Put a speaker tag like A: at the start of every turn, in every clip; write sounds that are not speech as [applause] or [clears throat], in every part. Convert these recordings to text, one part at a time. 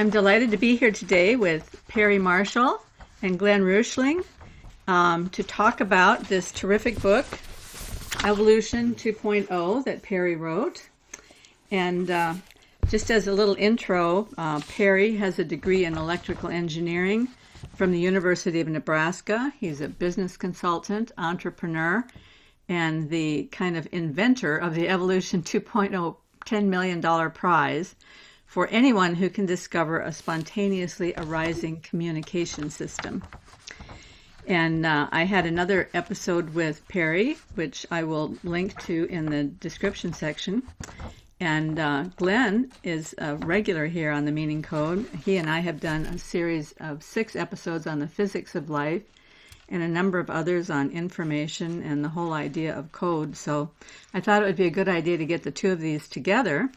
A: I'm delighted to be here today with Perry Marshall and Glen Rushling um, to talk about this terrific book, Evolution 2.0, that Perry wrote. And uh, just as a little intro, uh, Perry has a degree in electrical engineering from the University of Nebraska. He's a business consultant, entrepreneur, and the kind of inventor of the Evolution 2.0 $10 million prize for anyone who can discover a spontaneously arising communication system. And uh, I had another episode with Perry, which I will link to in the description section. And uh, Glen is a regular here on the Meaning Code. He and I have done a series of six episodes on the physics of life and a number of others on information and the whole idea of code. So I thought it would be a good idea to get the two of these together.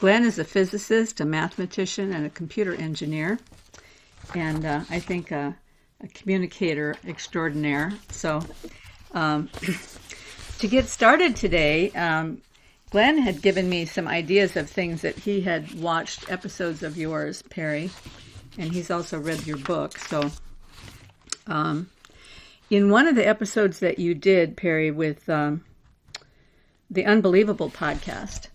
A: Glen is a physicist, a mathematician, and a computer engineer, and uh, I think a, a, communicator extraordinaire. So um, [clears throat] to get started today, um, Glen had given me some ideas of things that he had watched episodes of yours, Perry, and he's also read your book. So um, in one of the episodes that you did, Perry, with um, the Unbelievable podcast,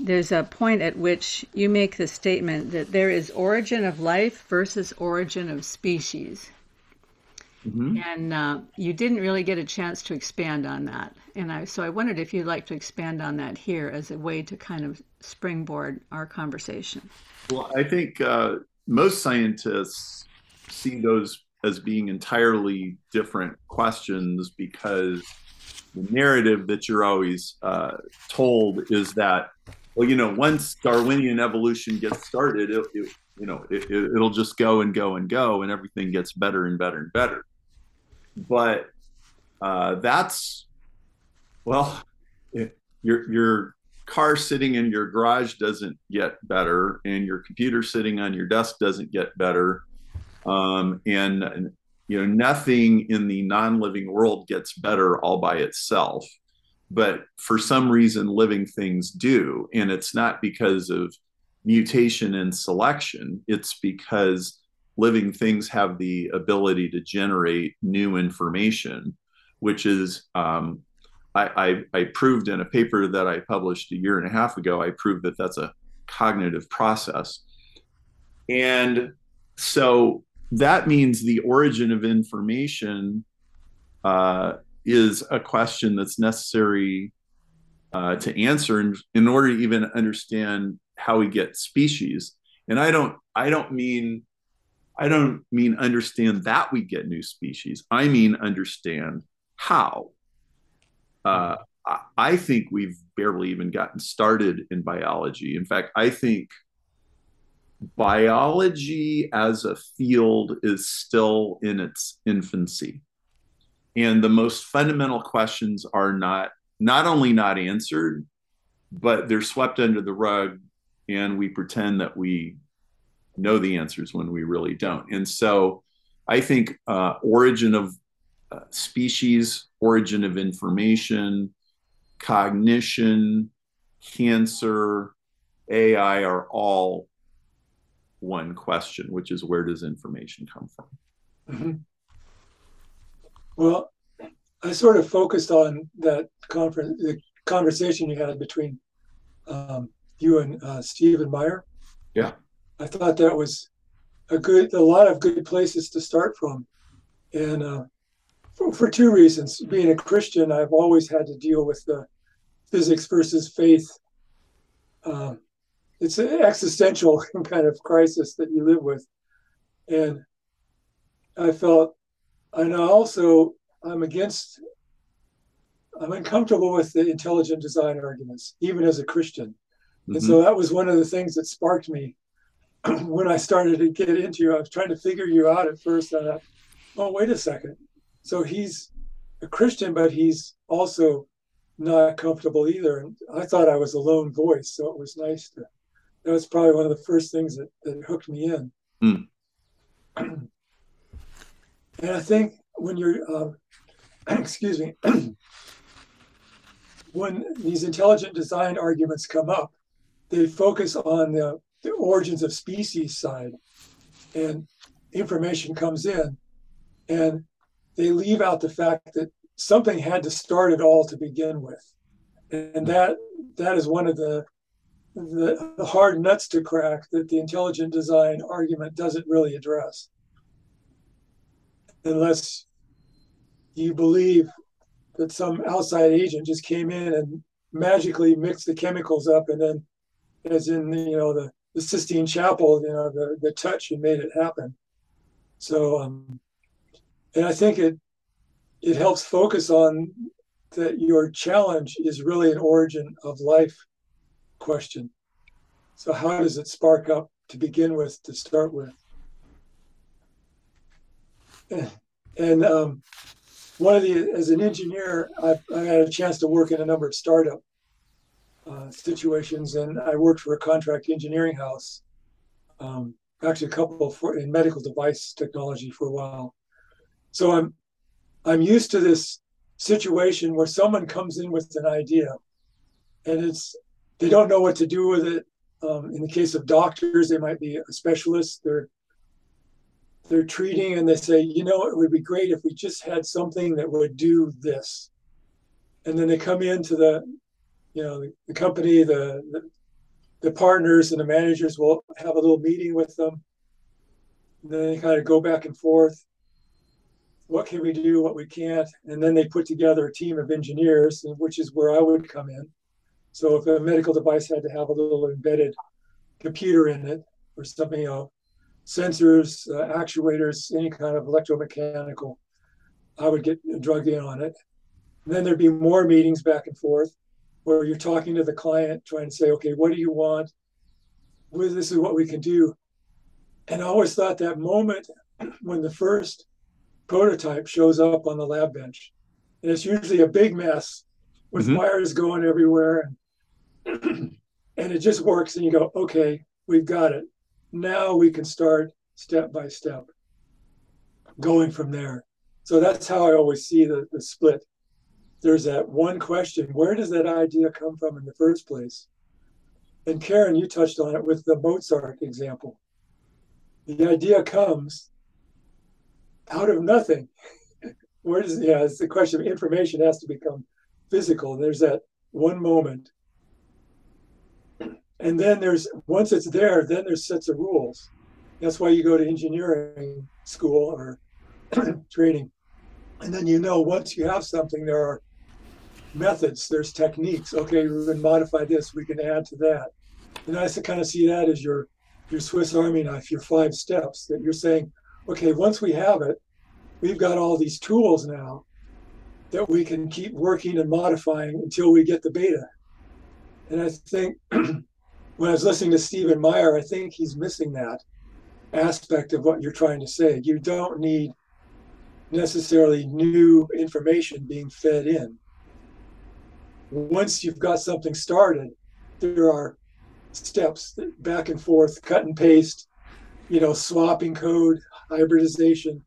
A: there's a point at which you make the statement that there is origin of life versus origin of species. Mm-hmm. And uh, you didn't really get a chance to expand on that. And I, so I wondered if you'd like to expand on that here as a way to kind of springboard our conversation.
B: Well, I think uh, most scientists see those as being entirely different questions because the narrative that you're always uh, told is that well you know once darwinian evolution gets started it, it you know it, it'll just go and go and go and everything gets better and better and better. But uh, that's well it, your your car sitting in your garage doesn't get better and your computer sitting on your desk doesn't get better. Um, and, and you know nothing in the non-living world gets better all by itself but for some reason living things do. And it's not because of mutation and selection. It's because living things have the ability to generate new information which is um, I, I, I proved in a paper that i published a year and a half ago i proved that that's a cognitive process. And so that means the origin of information uh, is a question that's necessary uh, to answer in, in order to even understand how we get species. And I don't I don't mean I don't mean understand that we get new species. I mean understand how. Uh, I think we've barely even gotten started in biology. In fact, I think biology as a field is still in its infancy. And the most fundamental questions are not not only not answered, but they're swept under the rug and we pretend that we know the answers when we really don't. And so I think uh, origin of uh, species, origin of information, cognition, cancer, AI are all one question, which is where does information come from? Mm-hmm.
C: Well, I sort of focused on that conference, the conversation you had between um, you and uh, Stephen Meyer.
B: Yeah,
C: I thought that was a good, a lot of good places to start from, and uh, for, for two reasons. Being a Christian, I've always had to deal with the physics versus faith uh, it's an existential [laughs] kind of crisis that you live with and i felt and i also i'm against i'm uncomfortable with the intelligent design arguments even as a christian mm-hmm. and so mm-hmm. that was one of the things that sparked me [clears throat] when i started to get into you i was trying to figure you out at first and I thought, oh wait a second so he's a christian but he's also not comfortable either and i thought i was a lone voice so it was nice to that was probably one of the first things that, that hooked me in. Mm. [clears throat] and I think when you're, um, [clears throat] excuse me, [clears throat] when these intelligent design arguments come up, they focus on the the origins of species side, and information comes in, and they leave out the fact that something had to start it all to begin with, and that that is one of the the, the hard nuts to crack that the intelligent design argument doesn't really address, unless you believe that some outside agent just came in and magically mixed the chemicals up and then as in you know the, the Sistine Chapel, you know, the, the touch and made it happen. So um and I think it it helps focus on that your challenge is really an origin of life question. So how does it spark up to begin with to start with? And um, one of the as an engineer, I've, I had a chance to work in a number of startup uh, situations, and I worked for a contract engineering house, um, actually a couple for in medical device technology for a while. So I'm I'm used to this situation where someone comes in with an idea, and it's they don't know what to do with it. Um, in the case of doctors, they might be a specialist. They're they're treating and they say, you know, it would be great if we just had something that would do this. And then they come into the, you know, the, the company, the, the, the partners and the managers will have a little meeting with them. And then they kind of go back and forth. What can we do? What we can't? And then they put together a team of engineers, which is where I would come in. So if a medical device had to have a little embedded computer in it or something, you know, sensors, uh, actuators, any kind of electromechanical. I would get drugged in on it. And then there'd be more meetings back and forth where you're talking to the client, trying to say, okay, what do you want? This is what we can do. And I always thought that moment when the first prototype shows up on the lab bench, and it's usually a big mess with mm-hmm. wires going everywhere, and, [clears throat] and it just works. And you go, okay, we've got it now we can start step by step going from there. So that's how I always see the, the split. There's that one question where does that idea come from in the first place? And Karen, you touched on it with the Mozart example. The idea comes out of nothing. [laughs] Where does, yeah, it's the question of information has to become physical. There's that one moment and then there's once it's there then there's sets of rules. That's why you go to engineering school or [clears throat] training. And then you know once you have something there are methods there's techniques. Okay we can modify this we can add to that. And i kind of see that as your your swiss army knife your five steps that you're saying okay once we have it we've got all these tools now that we can keep working and modifying until we get the beta. And i think [clears throat] when I was listening to Stephen Meyer, I think he's missing that aspect of what you're trying to say. You don't need necessarily new information being fed in. Once you've got something started, there are steps back and forth, cut and paste, you know, swapping code, hybridization.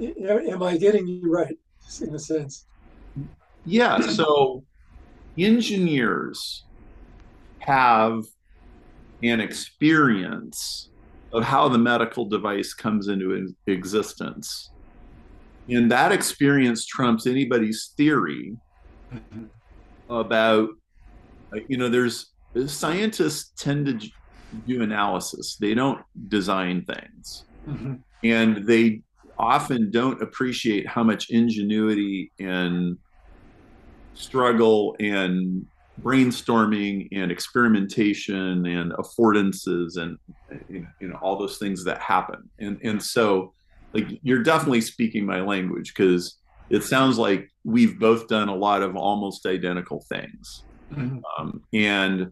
C: Am I getting you right in a sense?
B: Yeah. So engineers have an experience of how the medical device comes into existence. And that experience trumps anybody's theory mm-hmm. about, you know, there's scientists tend to do analysis, they don't design things. Mm-hmm. And they often don't appreciate how much ingenuity and struggle and brainstorming and experimentation and affordances and you know all those things that happen. And and so like you're definitely speaking my language because it sounds like we've both done a lot of almost identical things. Mm-hmm. um, and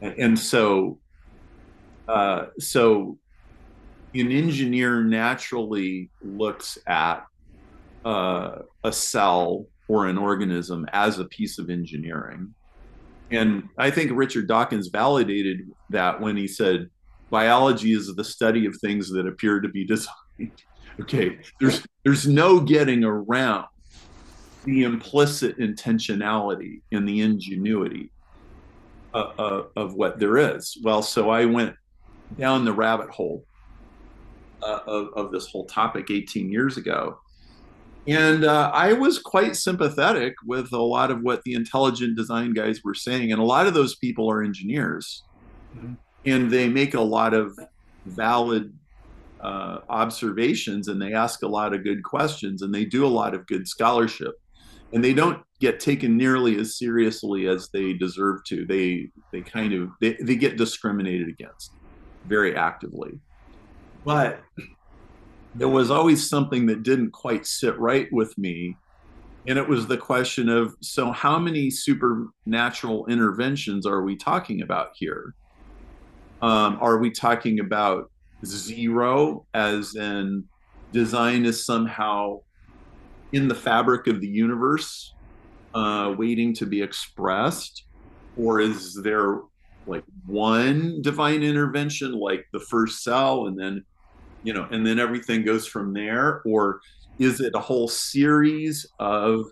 B: and so uh, so an engineer naturally looks at uh, a cell or an organism as a piece of engineering and I think Richard Dawkins validated that when he said, biology is the study of things that appear to be designed. [laughs] okay, there's there's no getting around the implicit intentionality and the ingenuity. uh, uh, of what there is. Well, so I went down the rabbit hole uh, of, of this whole topic 18 years ago. And uh, I was quite sympathetic with a lot of what the intelligent design guys were saying. And a lot of those people are engineers. Mm-hmm. And they make a lot of valid uh, observations and they ask a lot of good questions and they do a lot of good scholarship. And they don't get taken nearly as seriously as they deserve to. They they kind of they, they get discriminated against very actively. But there was always something that didn't quite sit right with me. And it was the question of so, how many supernatural interventions are we talking about here? Um, are we talking about zero, as in design is somehow in the fabric of the universe, uh, waiting to be expressed? Or is there like one divine intervention, like the first cell, and then you know, and then everything goes from there? Or is it a whole series of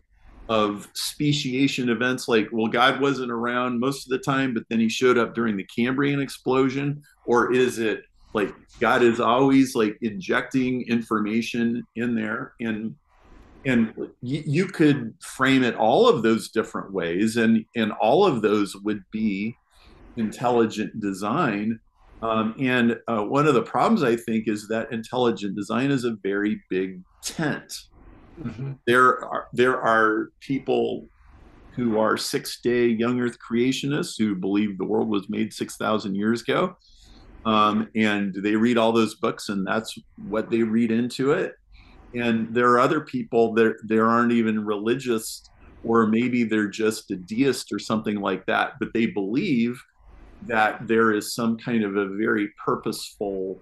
B: of speciation events? Like well god wasn't around most of the time but then he showed up during the cambrian explosion? Or is it like god is always like injecting information in there? And and you, you could frame it all of those different ways and and all of those would be intelligent design um, and uh, one of the problems I think is that intelligent design is a very big tent. Mm-hmm. There are there are people who are six day young Earth creationists who believe the world was made six thousand years ago, um, and they read all those books and that's what they read into it. And there are other people that there aren't even religious, or maybe they're just a deist or something like that, but they believe that there is some kind of a very purposeful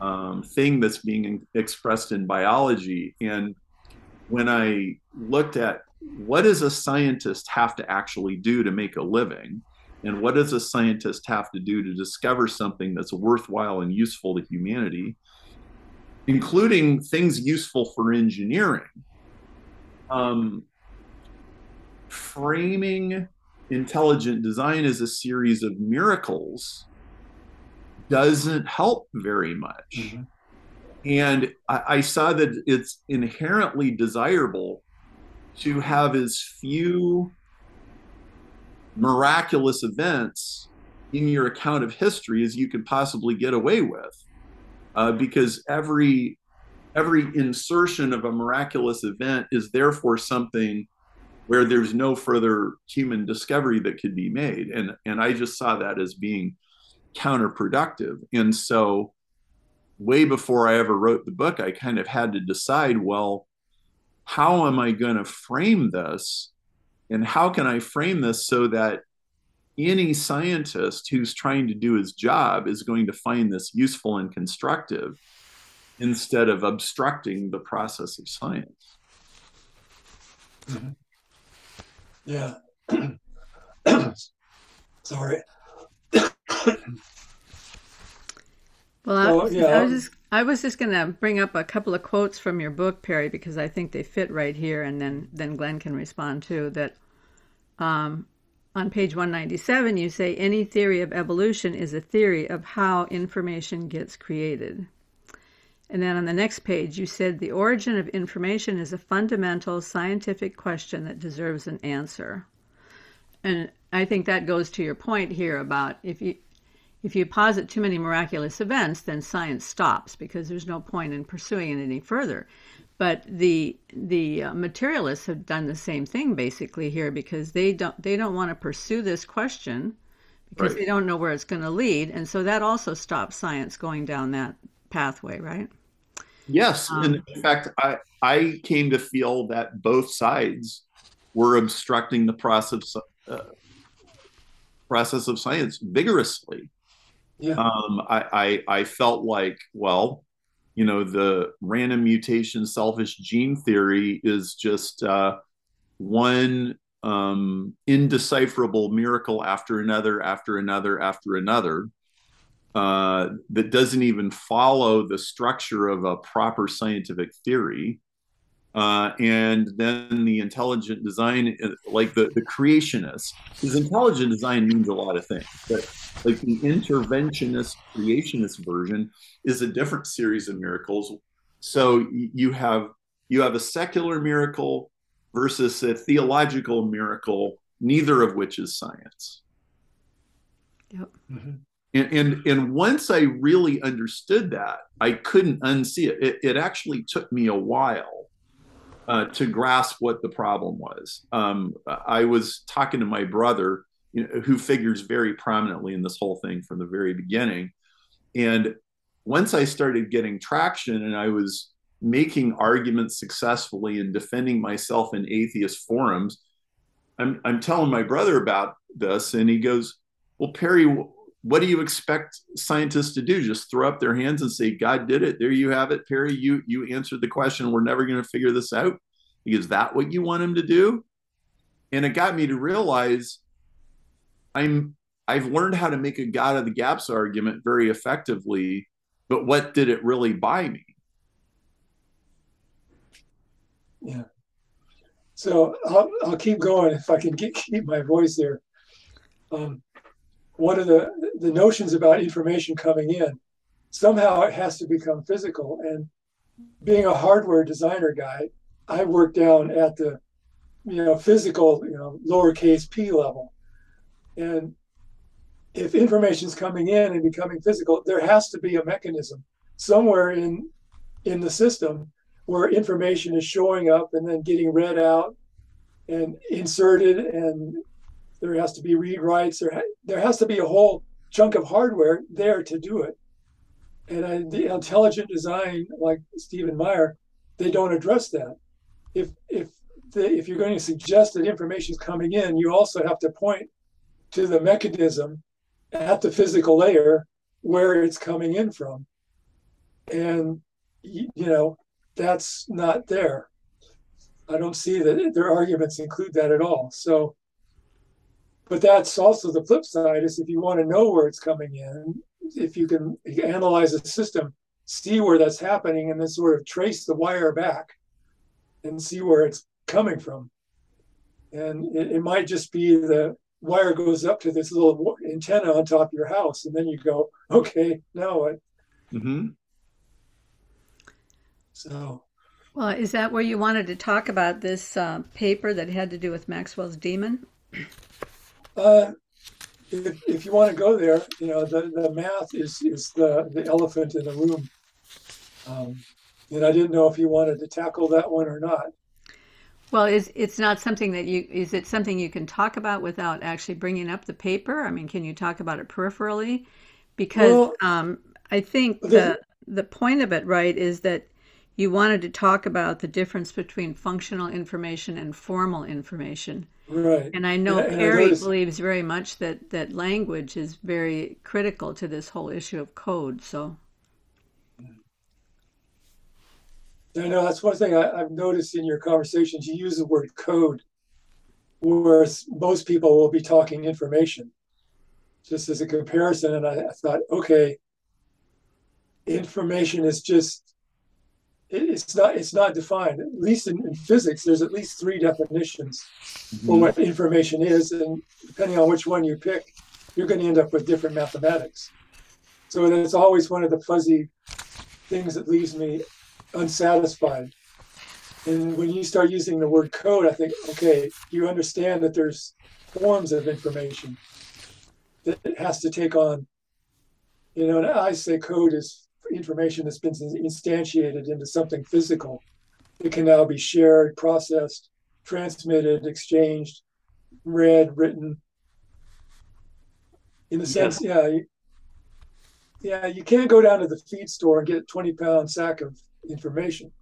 B: um, thing that's being expressed in biology. And when I looked at what does a scientist have to actually do to make a living, and what does a scientist have to do to discover something that's worthwhile and useful to humanity, including things useful for engineering, um, framing intelligent design as a series of miracles doesn't help very much. Mm-hmm. And I, I, saw that it's inherently desirable to have as few miraculous events in your account of history as you can possibly get away with. Uh, because every every insertion of a miraculous event is therefore something where there's no further human discovery that could be made. And and i just saw that as being counterproductive. And so way before i ever wrote the book i kind of had to decide well how am i going to frame this? And how can i frame this so that any scientist who's trying to do his job is going to find this useful and constructive instead of obstructing the process of science?
C: Mm-hmm. Yeah. [clears throat] Sorry.
A: Well, I, well, yeah. I was just I was just going to bring up a couple of quotes from your book, Perry, because I think they fit right here, and then then Glen can respond too. That um, on page 197, you say any theory of evolution is a theory of how information gets created. And then on the next page, you said the origin of information is a fundamental scientific question that deserves an answer. And I think that goes to your point here about if you if you posit too many miraculous events, then science stops because there's no point in pursuing it any further. But the the uh, materialists have done the same thing basically here because they don't they don't want to pursue this question because right. they don't know where it's going to lead, and so that also stops science going down that pathway, right?
B: Yes, um, and in fact, I I came to feel that both sides were obstructing the process uh, process of science vigorously. Yeah. Um, I, I I felt like well, you know, the random mutation selfish gene theory is just uh, one um, indecipherable miracle after another, after another, after another uh, that doesn't even follow the structure of a proper scientific theory. uh, and then the intelligent design, like the, the creationist, because intelligent design means a lot of things. But like the interventionist, creationist version is a different series of miracles. So you have you have a secular miracle versus a theological miracle, neither of which is science.
A: Yep.
B: Mm-hmm. And, and, and once I really understood that, I couldn't unsee it. It, it actually took me a while uh, to grasp what the problem was. Um, I was talking to my brother, you know, who figures very prominently in this whole thing from the very beginning. And once I started getting traction and I was making arguments successfully and defending myself in atheist forums, I'm, I'm telling my brother about this, and he goes, Well, Perry, what do you expect scientists to do? Just throw up their hands and say, God did it. There you have it, Perry. You you answered the question. We're never going to figure this out. Is that what you want him to do? And it got me to realize I'm I've learned how to make a God of the gaps argument very effectively, but what did it really buy me?
C: Yeah. So I'll, I'll keep going if I can get, keep my voice there. Um, one of the the notions about information coming in somehow it has to become physical. And being a hardware designer guy, I work down at the you know physical you know lowercase p level, and if information is coming in and becoming physical, there has to be a mechanism somewhere in in the system where information is showing up and then getting read out and inserted and there has to be read writes there, ha- there has to be a whole chunk of hardware there to do it and the intelligent design like stephen meyer they don't address that if if the, if you're going to suggest that information is coming in you also have to point to the mechanism at the physical layer where it's coming in from and you know that's not there. I don't see that their arguments include that at all. So, but that's also the flip side is if you want to know where it's coming in, if you can analyze the system, see where that's happening, and then sort of trace the wire back and see where it's coming from. And it, it might just be the wire goes up to this little antenna on top of your house, and then you go, okay, now what? Mm-hmm. So,
A: well, is that where you wanted to talk about this uh, paper that had to do with Maxwell's demon?
C: Uh, if, if you want to go there, you know, the, the math is, is the, the elephant in the room. Um, and I didn't know if you wanted to tackle that one or not.
A: Well, is it's not something that you is it something you can talk about without actually bringing up the paper? I mean, can you talk about it peripherally? Because well, um, I think the the point of it, right, is that you wanted to talk about the difference between functional information and formal information.
C: Right.
A: And I know and Perry I believes very much that, that language is very critical to this whole issue of code. So.
C: I know that's one thing I, have noticed in your conversations. You use the word code, whereas most people will be talking information, just as a comparison. And I, I thought, okay, information is just it's not it's not defined. At least in, in physics, there's at least three definitions mm-hmm. for what information is, and depending on which one you pick, you're going to end up with different mathematics. So it's always one of the fuzzy things that leaves me unsatisfied. And when you start using the word code, I think, okay, you understand that there's forms of information that it has to take on. You know, and I say code is information that's been instantiated into something physical. It can now be shared, processed, transmitted, exchanged, read, written. In the sense, yeah, you, yeah, you can't go down to the feed store and get a 20 pound sack of information.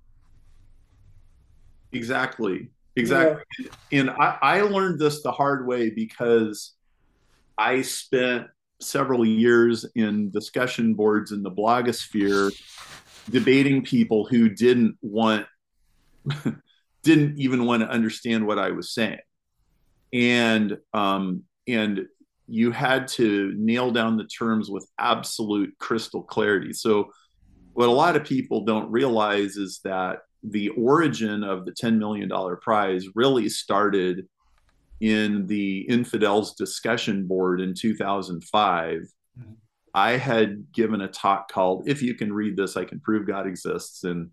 B: Exactly. Exactly. Yeah. And I, I learned this the hard way because I spent several years in discussion boards in the blogosphere debating people who didn't want [laughs] didn't even want to understand what I was saying. And um, and you had to nail down the terms with absolute crystal clarity. So what a lot of people don't realize is that the origin of the $10 million prize really started in the infidels discussion board in 2005 mm-hmm. i had given a talk called if you can read this i can prove god exists. And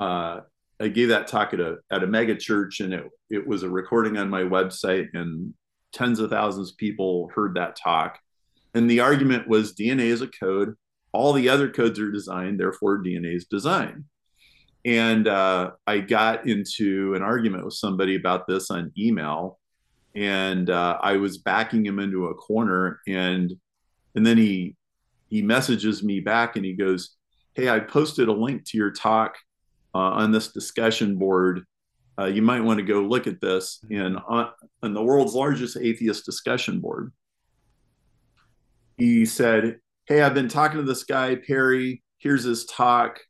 B: uh, i gave that talk at a at a mega church and it, it was a recording on my website and tens of thousands of people heard that talk. And the argument was dna is a code. All the other codes are designed therefore dna is designed. And uh, i got into an argument with somebody about this on email and uh, I was backing him into a corner, and and then he he messages me back and he goes, "Hey, I posted a link to your talk uh, on this discussion board. Uh, you might want to go look at this." And on, on the world's largest atheist discussion board, he said, "Hey, I've been talking to this guy Perry. Here's his talk.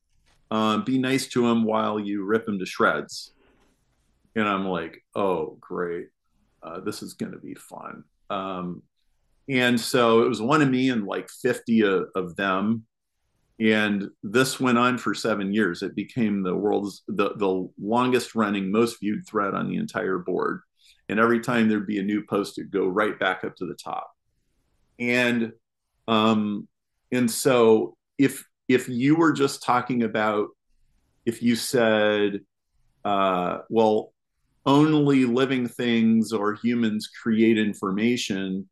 B: Um, be nice to him while you rip him to shreds." And I'm like, "Oh, great." Uh, this is going to be fun. Um, and so it was one of me and like 50 of, of, them. And this went on for seven years. It became the world's the, the longest running, most viewed thread on the entire board. And every time there'd be a new post, it'd go right back up to the top. And um, and so if if you were just talking about if you said, uh, well, only living things or humans create information,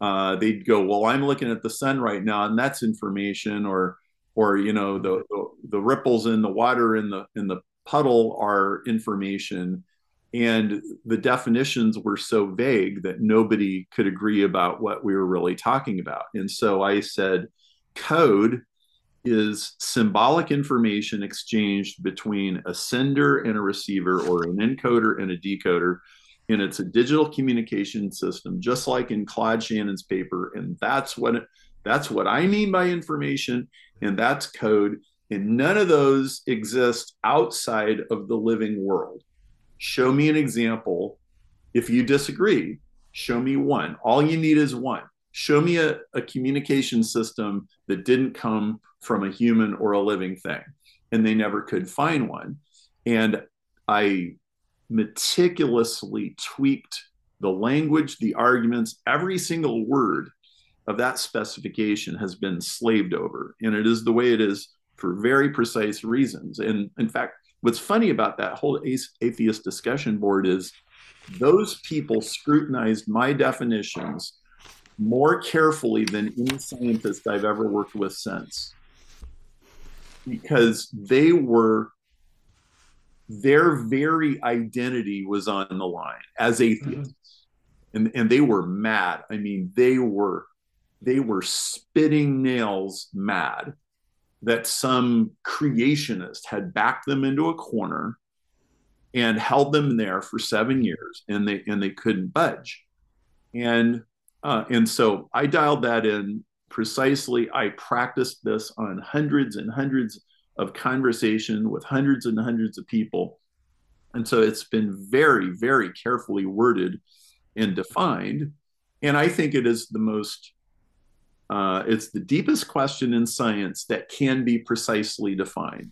B: uh, they'd go, well, I'm looking at the sun right now, and that's information, or or you know the, the, ripples in the water in the in the puddle are information, and the definitions were so vague that nobody could agree about what we were really talking about. And so I said, code is symbolic information exchanged between a sender and a receiver or an encoder and a decoder and it's a digital communication system just like in claude shannon's paper and that's what that's what i mean by information and that's code and none of those exist outside of the living world. Show me an example. If you disagree show me one. All you need is one show me a, a communication system that didn't come from a human or a living thing. And they never could find one. And I meticulously tweaked the language, the arguments, every single word of that specification has been slaved over. And it is the way it is for very precise reasons. And in fact, what's funny about that whole atheist discussion board is those people scrutinized my definitions more carefully than any scientist I've ever worked with since. Because they were their very identity was on the line as atheists. Mm-hmm. and and they were mad. I mean they were they were spitting nails mad that some creationist had backed them into a corner and held them there for seven years and they and they couldn't budge. And uh, and so i dialed that in precisely. I practiced this on hundreds and hundreds of conversation with hundreds and hundreds of people. And so it's been very very carefully worded and defined. And i think it is the most uh, it's the deepest question in science that can be precisely defined.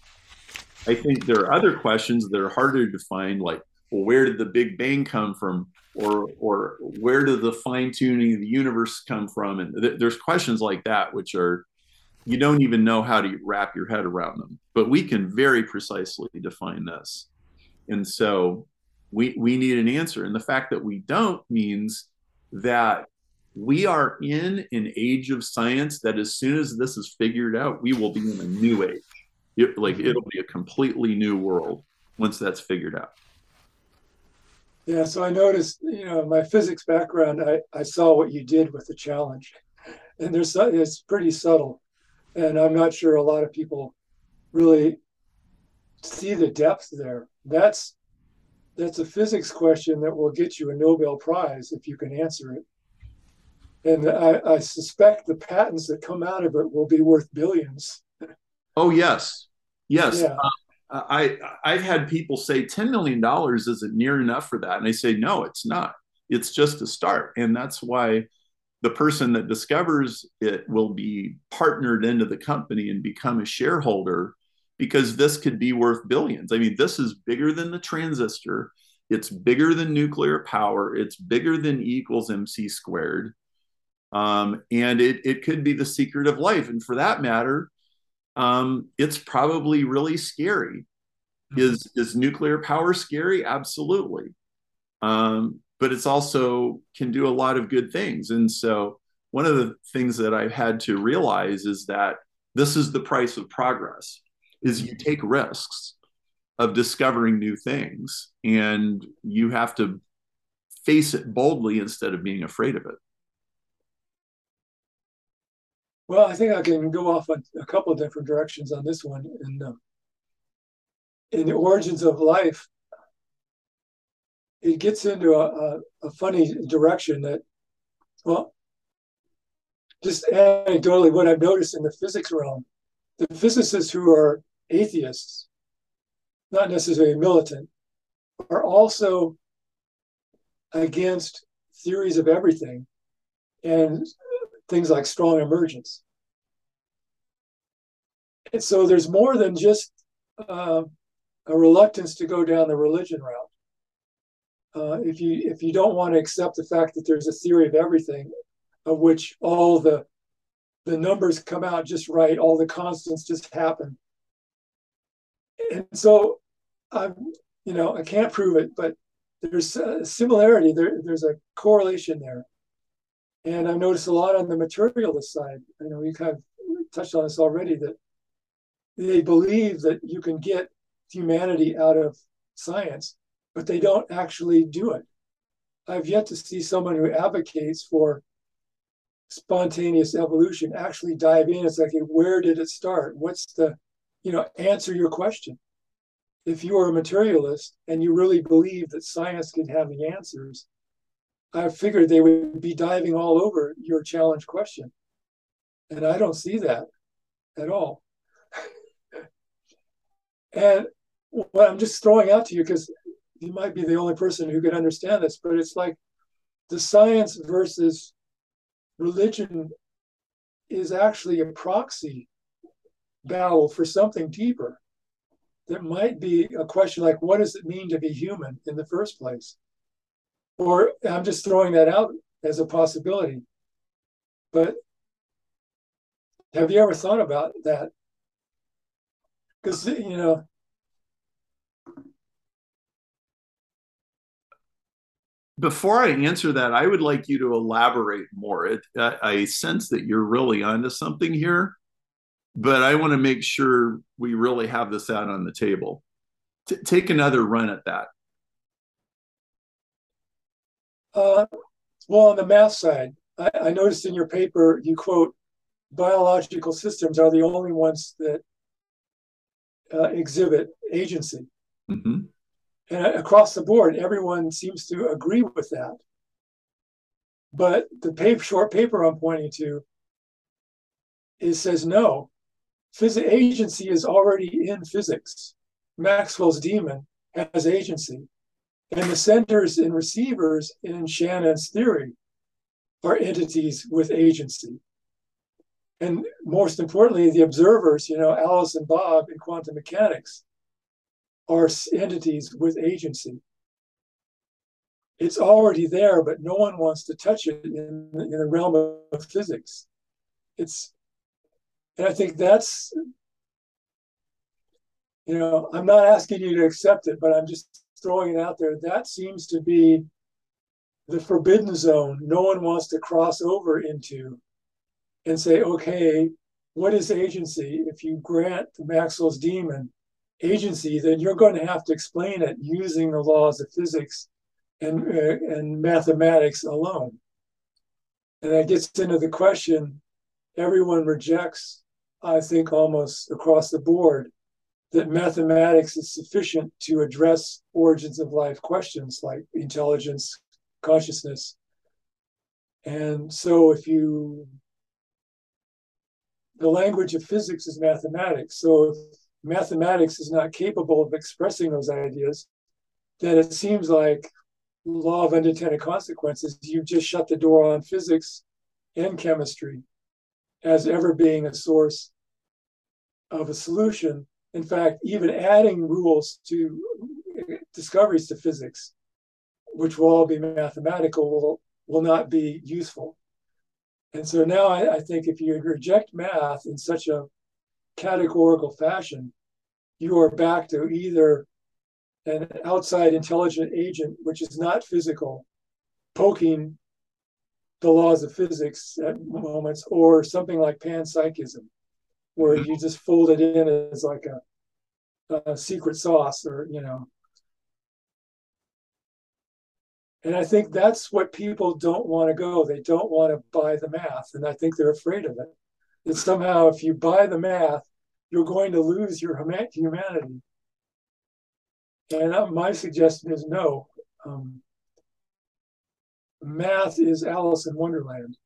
B: I think there are other questions that are harder to define like well where did the big bang come from or or where did the fine tuning of the universe come from? And th- there's questions like that which are you don't even know how to wrap your head around them. But we can very precisely define this, and so we we need an answer. And the fact that we don't means that we are in an age of science that as soon as this is figured out, we will be in a new age. It, like mm-hmm. it'll be a completely new world once that's figured out.
C: Yeah, so I noticed, you know, my physics background, I, I saw what you did with the challenge. And there's it's pretty subtle. And I'm not sure a lot of people really see the depth there. That's that's a physics question that will get you a Nobel Prize if you can answer it. And I, I suspect the patents that come out of it will be worth billions.
B: Oh yes, yes. Yeah. Uh, I I've had people say ten million dollars isn't near enough for that, and I say no, it's not. It's just a start, and that's why the person that discovers it will be partnered into the company and become a shareholder because this could be worth billions. I mean, this is bigger than the transistor. It's bigger than nuclear power. It's bigger than E equals mc squared. Um, and it, it could be the secret of life. And for that matter, um, it's probably really scary. Mm-hmm. Is, is nuclear power scary? Absolutely. Um, but it's also can do a lot of good things. And so one of the things that I've had to realize is that this is the price of progress is you take risks of discovering new things and you have to face it boldly instead of being afraid of it.
C: Well, I think I can go off on a couple of different directions on this one. Uh, in the origins of life, it gets into a, a, a funny direction that, well, just anecdotally, what I've noticed in the physics realm, the physicists who are atheists, not necessarily militant, are also against theories of everything and things like strong emergence. And so there's more than just uh, a reluctance to go down the religion route. Uh, if you if you don't want to accept the fact that there's a theory of everything, of which all the the numbers come out just right, all the constants just happen. And so I'm, you know, I can't prove it, but there's a similarity. There, there's a correlation there. And I've noticed a lot on the materialist side. I know, we kind of touched on this already that they believe that you can get humanity out of science, but they don't actually do it. I've yet to see someone who advocates for spontaneous evolution actually dive in. It's like, where did it start? What's the, you know, answer your question. If you are a materialist and you really believe that science can have the answers, I figured they would be diving all over your challenge question. And I don't see that at all. [laughs] and what I'm just throwing out to you, because you might be the only person who could understand this, but it's like the science versus religion is actually a proxy battle for something deeper. That might be a question like, what does it mean to be human in the first place? Or I'm just throwing that out as a possibility. But have you ever thought about that? Because, you know,
B: before I answer that, I would like you to elaborate more. It, I, I sense that you're really onto something here, but I want to make sure we really have this out on the table. T- take another run at that.
C: Uh, well, on the math side, I, I noticed in your paper you quote, biological systems are the only ones that uh, exhibit agency. Mm-hmm. And across the board, everyone seems to agree with that. But the paper, short paper I'm pointing to, it says no. Phys- agency is already in physics. Maxwell's demon has agency. And the senders and receivers in Shannon's theory are entities with agency. And most importantly, the observers, you know, Alice and Bob in quantum mechanics, are entities with agency. It's already there, but no one wants to touch it in, in the realm of physics. It's, and I think that's, you know, I'm not asking you to accept it, but I'm just throwing it out there. That seems to be the forbidden zone no one wants to cross over into and say, okay, what is agency? If you grant the Maxwell's demon agency, then you're going to have to explain it using the laws of physics and, uh, and mathematics alone. And that gets into the question everyone rejects, I think, almost across the board, that mathematics is sufficient to address origins of life questions like intelligence, consciousness. And so if you the language of physics is mathematics. So if mathematics is not capable of expressing those ideas, then it seems like law of unintended consequences, you've just shut the door on physics and chemistry as ever being a source of a solution. In fact, even adding rules to discoveries to physics, which will all be mathematical, will, will not be useful. And so now I, I think if you reject math in such a categorical fashion, you are back to either an outside intelligent agent, which is not physical, poking the laws of physics at moments, or something like panpsychism, where you just fold it in as like a, a secret sauce, or you know. And I think that's what people don't want to go. They don't want to buy the math, and I think they're afraid of it. That somehow, if you buy the math, you're going to lose your humanity. And uh, my suggestion is no. Um, math is Alice in Wonderland.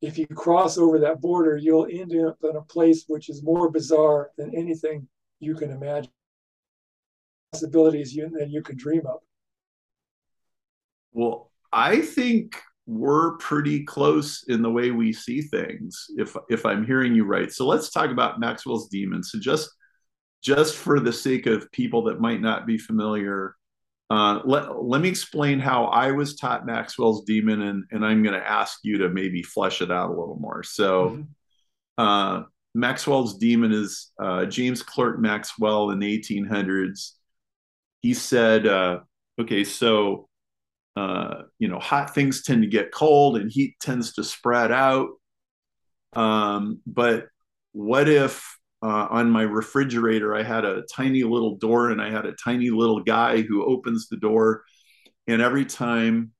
C: If you cross over that border, you'll end up in a place which is more bizarre than anything you can imagine. Possibilities you, than you can dream of.
B: Well, I think we're pretty close in the way we see things if if i'm hearing you right so let's talk about maxwell's demons so just just for the sake of people that might not be familiar uh, let, let me explain how i was taught maxwell's demon and, and i'm going to ask you to maybe flesh it out a little more so mm-hmm. uh, maxwell's demon is uh, james clerk maxwell in the 1800s he said uh, okay so uh, you know, hot things tend to get cold and heat tends to spread out. Um, but what if uh, on my refrigerator I had a tiny little door and I had a tiny little guy who opens the door, and every time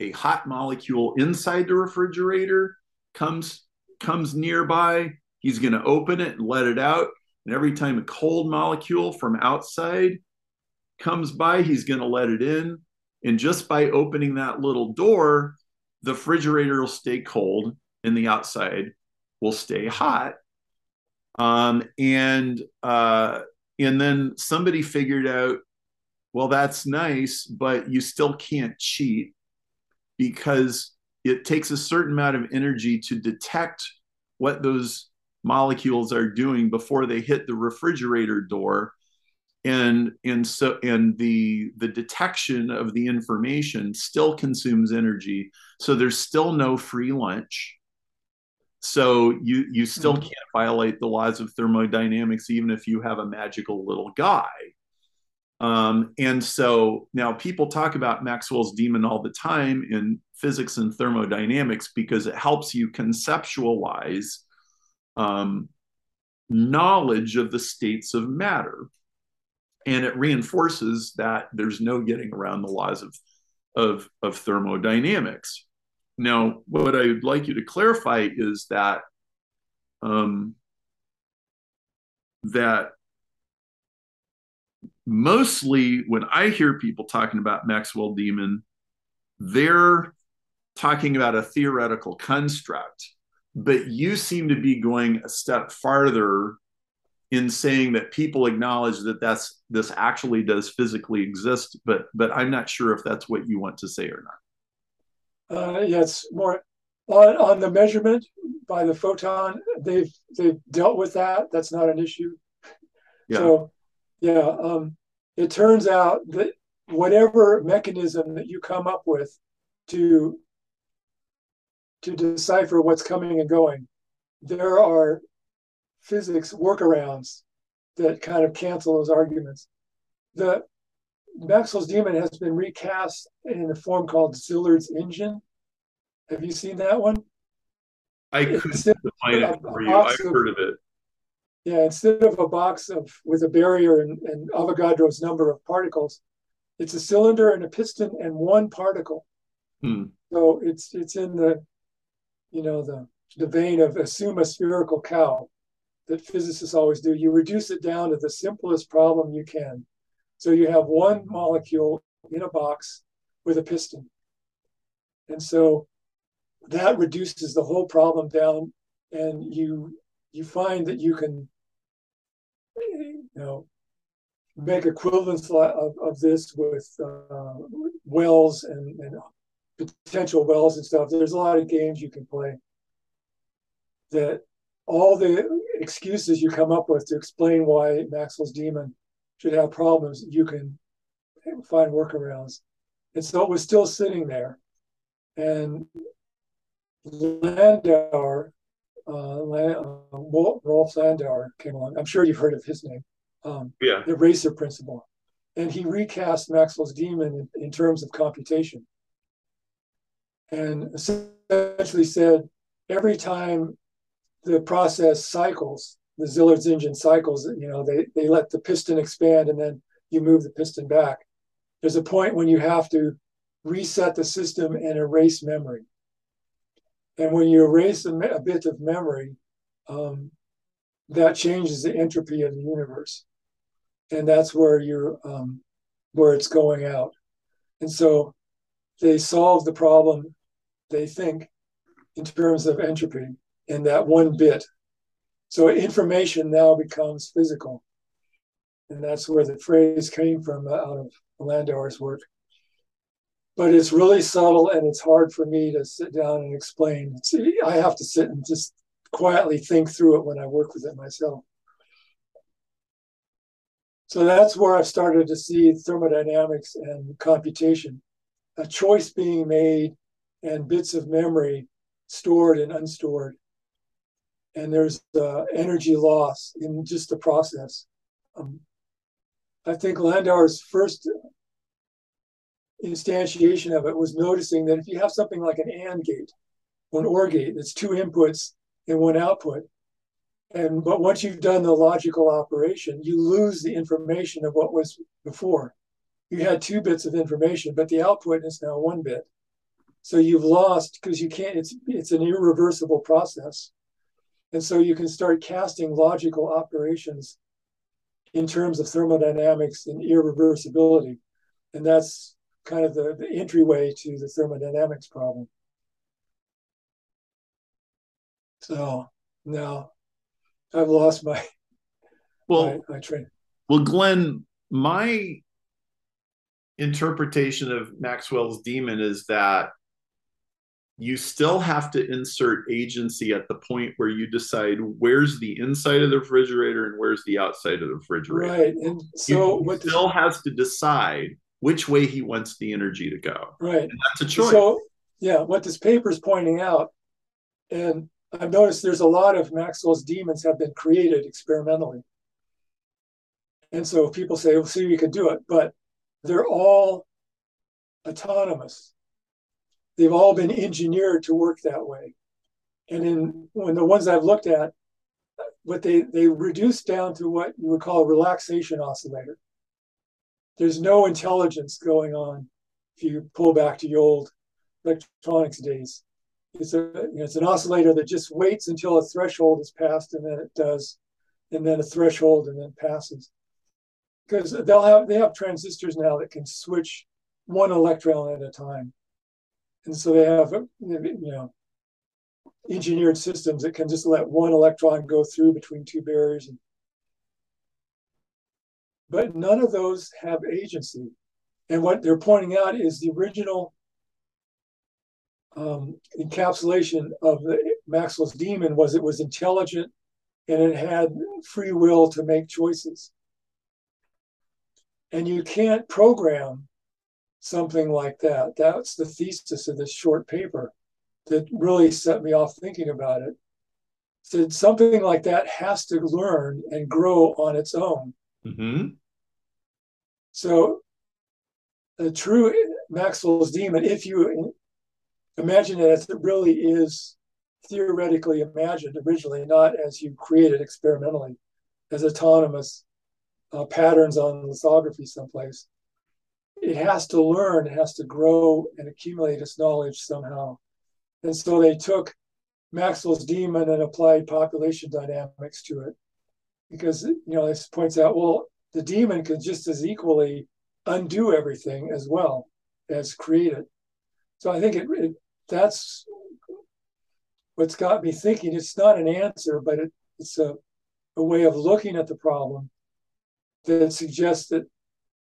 B: a hot molecule inside the refrigerator comes comes nearby, he's going to open it and let it out. And every time a cold molecule from outside comes by, he's going to let it in. And just by opening that little door, the refrigerator will stay cold and the outside will stay hot. Um, and uh, and then somebody figured out, well, that's nice, but you still can't cheat because it takes a certain amount of energy to detect what those molecules are doing before they hit the refrigerator door. And and so and the the detection of the information still consumes energy. So there's still no free lunch so you you still mm-hmm. can't violate the laws of thermodynamics even if you have a magical little guy um, and so now people talk about maxwell's demon all the time in physics and thermodynamics because it helps you conceptualize um, knowledge of the states of matter and it reinforces that there's no getting around the laws of of, of thermodynamics. Now, what I would like you to clarify is that um, that mostly when I hear people talking about Maxwell Demon, they're talking about a theoretical construct, but you seem to be going a step farther in saying that people acknowledge that that's this actually does physically exist, but but I'm not sure if that's what you want to say or
C: not. Uh, yeah, it's more on, on the measurement by the photon. They've they've dealt with that. That's not an issue. Yeah. So, yeah, um, it turns out that whatever mechanism that you come up with to to decipher what's coming and going, there are physics workarounds that kind of cancel those arguments. The Maxwell's demon has been recast in a form called Szilard's engine. Have you seen that one?
B: I couldn't define it for you. I've of, heard of it.
C: Yeah, instead of a box of with a barrier and, and Avogadro's number of particles, it's a cylinder and a piston and one particle. Hmm. So it's it's in the, you know, the the vein of assume a spherical cow that physicists always do. You reduce it down to the simplest problem you can. So you have one molecule in a box with a piston. And so that reduces the whole problem down and you you find that you can you know make equivalence of, of this with uh, wells and, and potential wells and stuff. There's a lot of games you can play that all the excuses you come up with to explain why Maxwell's demon should have problems, you can find workarounds. And so it was still sitting there. And Landauer, uh, uh Rolf Landauer came along. I'm sure you've heard of his name. Um,
B: yeah.
C: The erasure principle. And he recast Maxwell's demon in, in terms of computation. And essentially said every time the process cycles, the Szilard's engine cycles, you know, they, they let the piston expand and then you move the piston back. There's a point when you have to reset the system and erase memory. And when you erase a, a bit of memory, um, that changes the entropy of the universe. And that's where you're um, where it's going out. And so they solve the problem, they think, in terms of entropy in that one bit. So information now becomes physical. And that's where the phrase came from uh, out of Landauer's work. But it's really subtle and it's hard for me to sit down and explain. See, I have to sit and just quietly think through it when I work with it myself. So that's where I've started to see thermodynamics and computation, a choice being made and bits of memory stored and unstored and there's energy loss in just the process. Um, I think Landauer's first instantiation of it was noticing that if you have something like an AND gate or an OR gate, it's two inputs and one output. And but once you've done the logical operation, you lose the information of what was before. You had two bits of information, but the output is now one bit. So you've lost because you can't. It's it's an irreversible process. And so you can start casting logical operations in terms of thermodynamics and irreversibility. And that's kind of the, the entryway to the thermodynamics problem. So now I've lost my
B: well
C: my, my train.
B: Well, Glen, my interpretation of Maxwell's demon is that you still have to insert agency at the point where you decide where's the inside of the refrigerator and where's the outside of the refrigerator.
C: Right. And so
B: he,
C: what
B: still has to decide which way he wants the energy to go.
C: Right.
B: And that's a choice.
C: So yeah, what this paper is pointing out, and I've noticed there's a lot of Maxwell's demons have been created experimentally. And so people say, well, see, we could do it, but they're all autonomous they've all been engineered to work that way. And in when the ones I've looked at, what they they reduce down to what you would call a relaxation oscillator. There's no intelligence going on if you pull back to the old electronics days. It's a you know, it's an oscillator that just waits until a threshold is passed and then it does, and then a threshold and then passes. Because they'll have they have transistors now that can switch one electron at a time and so they have you know engineered systems that can just let one electron go through between two barriers. And, but none of those have agency. And what they're pointing out is the original um, encapsulation of the maxwell's demon was it was intelligent and it had free will to make choices. And you can't program something like that. That's the thesis of this short paper that really set me off thinking about it. So something like that has to learn and grow on its own.
B: Mm-hmm.
C: So a true Maxwell's demon, if you imagine it as it really is theoretically imagined originally, not as you created experimentally, as autonomous uh, patterns on lithography someplace it has to learn, it has to grow and accumulate its knowledge somehow. And so they took Maxwell's demon and applied population dynamics to it. Because, you know, this points out, well, the demon can just as equally undo everything as well as create it. So I think it, it that's what's got me thinking. It's not an answer, but it, it's a, a way of looking at the problem that suggests that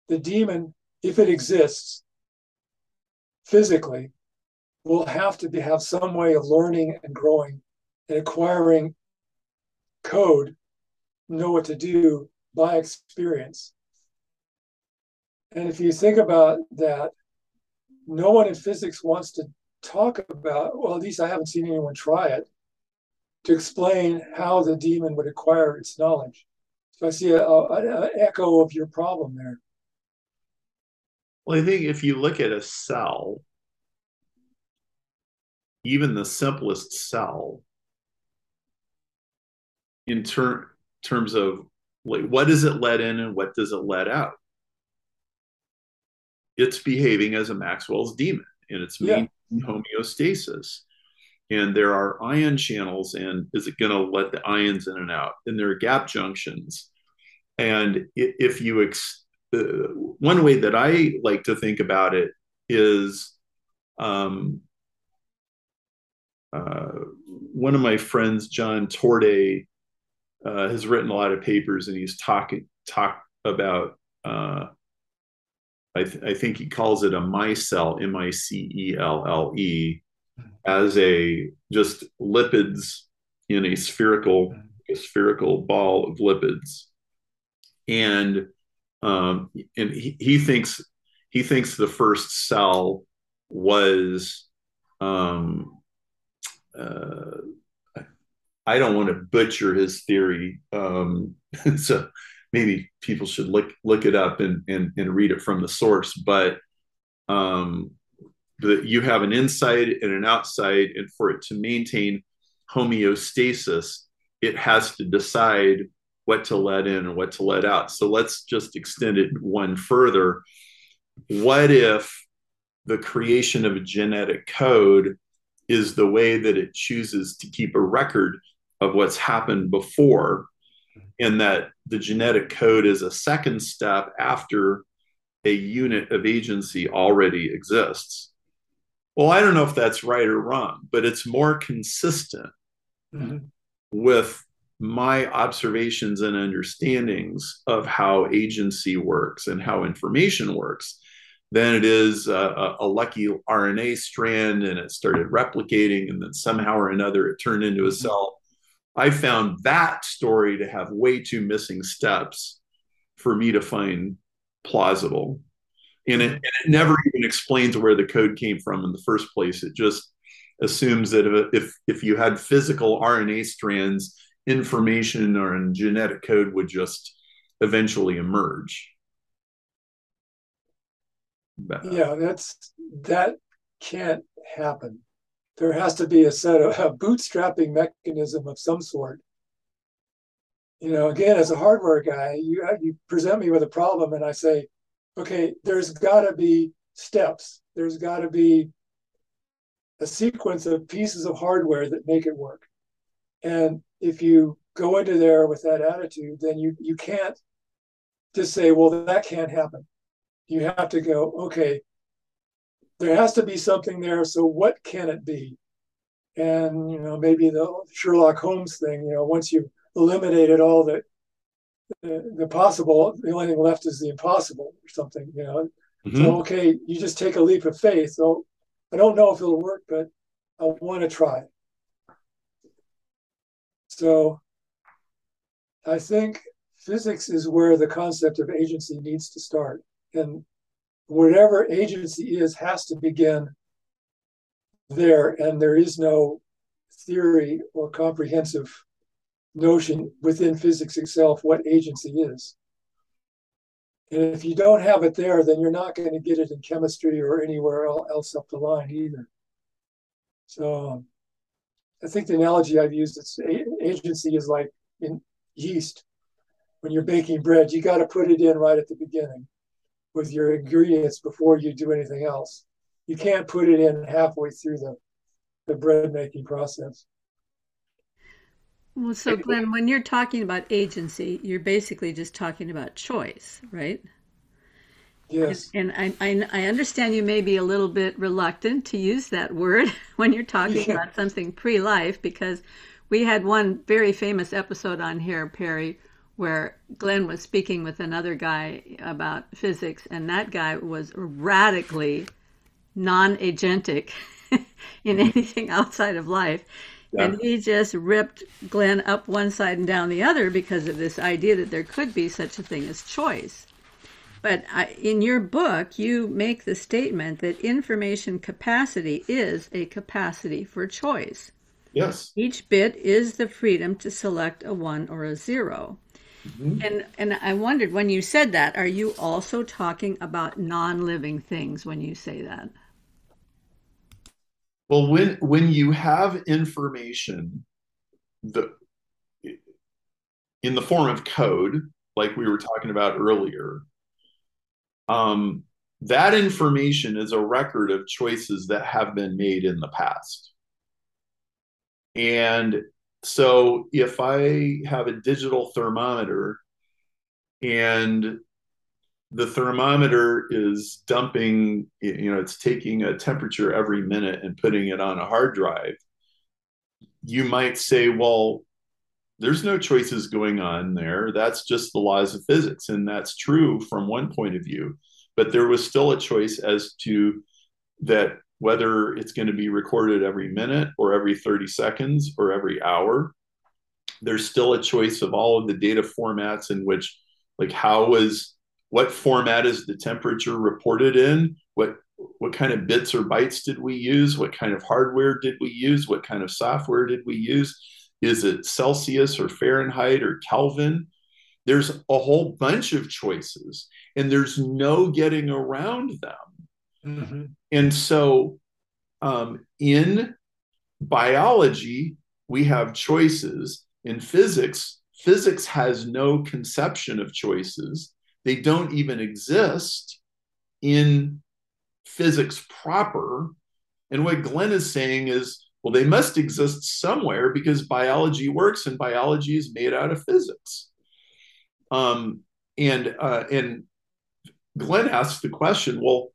C: the demon if it exists physically, will have to be, have some way of learning and growing and acquiring code know what to do by experience. And if you think about that, no one in physics wants to talk about, well, at least I haven't seen anyone try it, to explain how the demon would acquire its knowledge. So I see an echo of your problem there.
B: Well, I think if you look at a cell, even the simplest cell, in ter- terms of like what does it let in and what does it let out? It's behaving as a Maxwell's demon and it's maintaining yeah. homeostasis. And there are ion channels, and is it going to let the ions in and out? And there are gap junctions. And if you, ex- uh, one way that I like to think about it is um, uh, one of my friends, John Torday, uh, has written a lot of papers, and he's talking talk about. Uh, I, th- I, think he calls it a micelle, M I C E L L E, as a just lipids in a spherical a spherical ball of lipids, and um, and he, he thinks he thinks the first cell was um, uh, I don't want to butcher his theory. Um, [laughs] so maybe people should look look it up and, and, and read it from the source. But um, the, you have an inside and an outside, and for it to maintain homeostasis, it has to decide what to let in and what to let out. So let's just extend it one further. What if the creation of a genetic code is the way that it chooses to keep a record of what's happened before, and that the genetic code is a second step after a unit of agency already exists. Well, I don't know if that's right or wrong, but it's more consistent mm-hmm. with my observations and understandings of how agency works and how information works than it is a, a, lucky RNA strand and it started replicating and then somehow or another it turned into a mm-hmm. cell. I found that story to have way too missing steps for me to find plausible. And it, and it never even explains where the code came from in the first place. It just assumes that if, if you had physical RNA strands, information or in genetic code would just eventually emerge.
C: Uh, yeah, that's that can't happen. There has to be a set of a bootstrapping mechanism of some sort. You know, again, as a hardware guy, you you present me with a problem, and I say, okay, there's got to be steps. There's got to be a sequence of pieces of hardware that make it work. And if you go into there with that attitude, then you you can't just say, well, that can't happen you have to go, okay, there has to be something there. So what can it be? And you know, maybe the Sherlock Holmes thing. You know, once you've eliminated all the the, the possible, the only thing left is the impossible, or something. You know, mm-hmm. so okay, you just take a leap of faith. So I don't know if it'll work, but I want to try. So I think physics is where the concept of agency needs to start. And whatever agency is has to begin there. And there is no theory or comprehensive notion within physics itself what agency is. And if you don't have it there then you're not going to get it in chemistry or anywhere else up the line either. So i think the analogy i've used is agency is like in yeast when you're baking bread you got to put it in right at the beginning with your ingredients before you do anything else. You can't put it in halfway through the, the bread making process.
A: Well, so Glen, when you're talking about agency, you're basically just talking about choice, right?
C: Yes.
A: And, and I, I, understand you may be a little bit reluctant to use that word [laughs] when you're talking yeah. about something pre life because we had one very famous episode on here, Perry, where Glen was speaking with another guy about physics, and that guy was radically non agentic [laughs] in mm-hmm. anything outside of life. Yeah. And he just ripped Glen up one side and down the other because of this idea that there could be such a thing as choice. But I, in your book, you make the statement that information capacity is a capacity for choice.
B: Yes.
A: Each bit is the freedom to select a one or a 0 mm-hmm. And and I wondered when you said that, are you also talking about non-living things when you say that?
B: Well, when when you have information the in the form of code, like we were talking about earlier, um, that information is a record of choices that have been made in the past. And so if I have a digital thermometer and the thermometer is dumping, you know, it's taking a temperature every minute and putting it on a hard drive, you might say, well, there's no choices going on there. That's just the laws of physics. And that's true from one point of view. But there was still a choice as to that whether it's going to be recorded every minute or every 30 seconds or every hour. There's still a choice of all of the data formats in which, like, how was what format is the temperature reported in? What what kind of bits or bytes did we use? What kind of hardware did we use? What kind of software did we use? Is it Celsius or Fahrenheit or Kelvin? There's a whole bunch of choices, and there's no getting around them. Mm-hmm. And so, um, in biology, we have choices. In physics, physics has no conception of choices. They don't even exist in physics proper. And what Glen is saying is, well, they must exist somewhere because biology works and biology is made out of physics. Um, and uh, and Glen asks the question, well,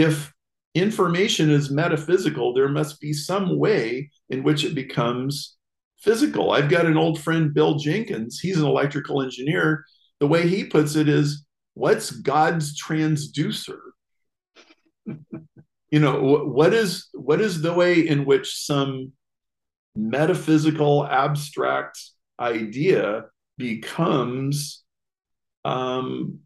B: if information is metaphysical, there must be some way in which it becomes physical. I've got an old friend, Bill Jenkins. He's an electrical engineer. The way he puts it is, what's God's transducer? [laughs] you know, what is what is the way in which some metaphysical abstract idea becomes um,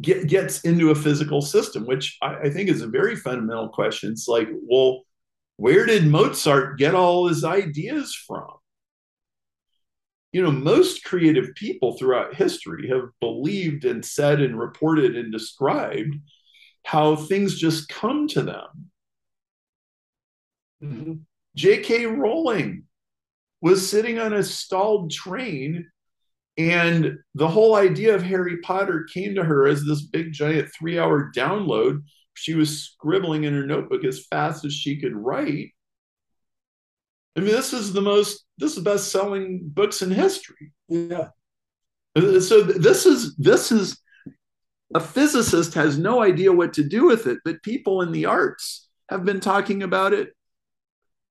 B: get, gets into a physical system, which I, I, think is a very fundamental question. It's like, well, where did Mozart get all his ideas from? You know, most creative people throughout history have believed and said and reported and described how things just come to them. Mm-hmm. J.K. Rowling was sitting on a stalled train and the whole idea of Harry Potter came to her as this big giant three hour download. She was scribbling in her notebook as fast as she could write. I mean, this is the most, this is the best selling books in history.
C: Yeah.
B: So this is, this is, a physicist has no idea what to do with it, but people in the arts have been talking about it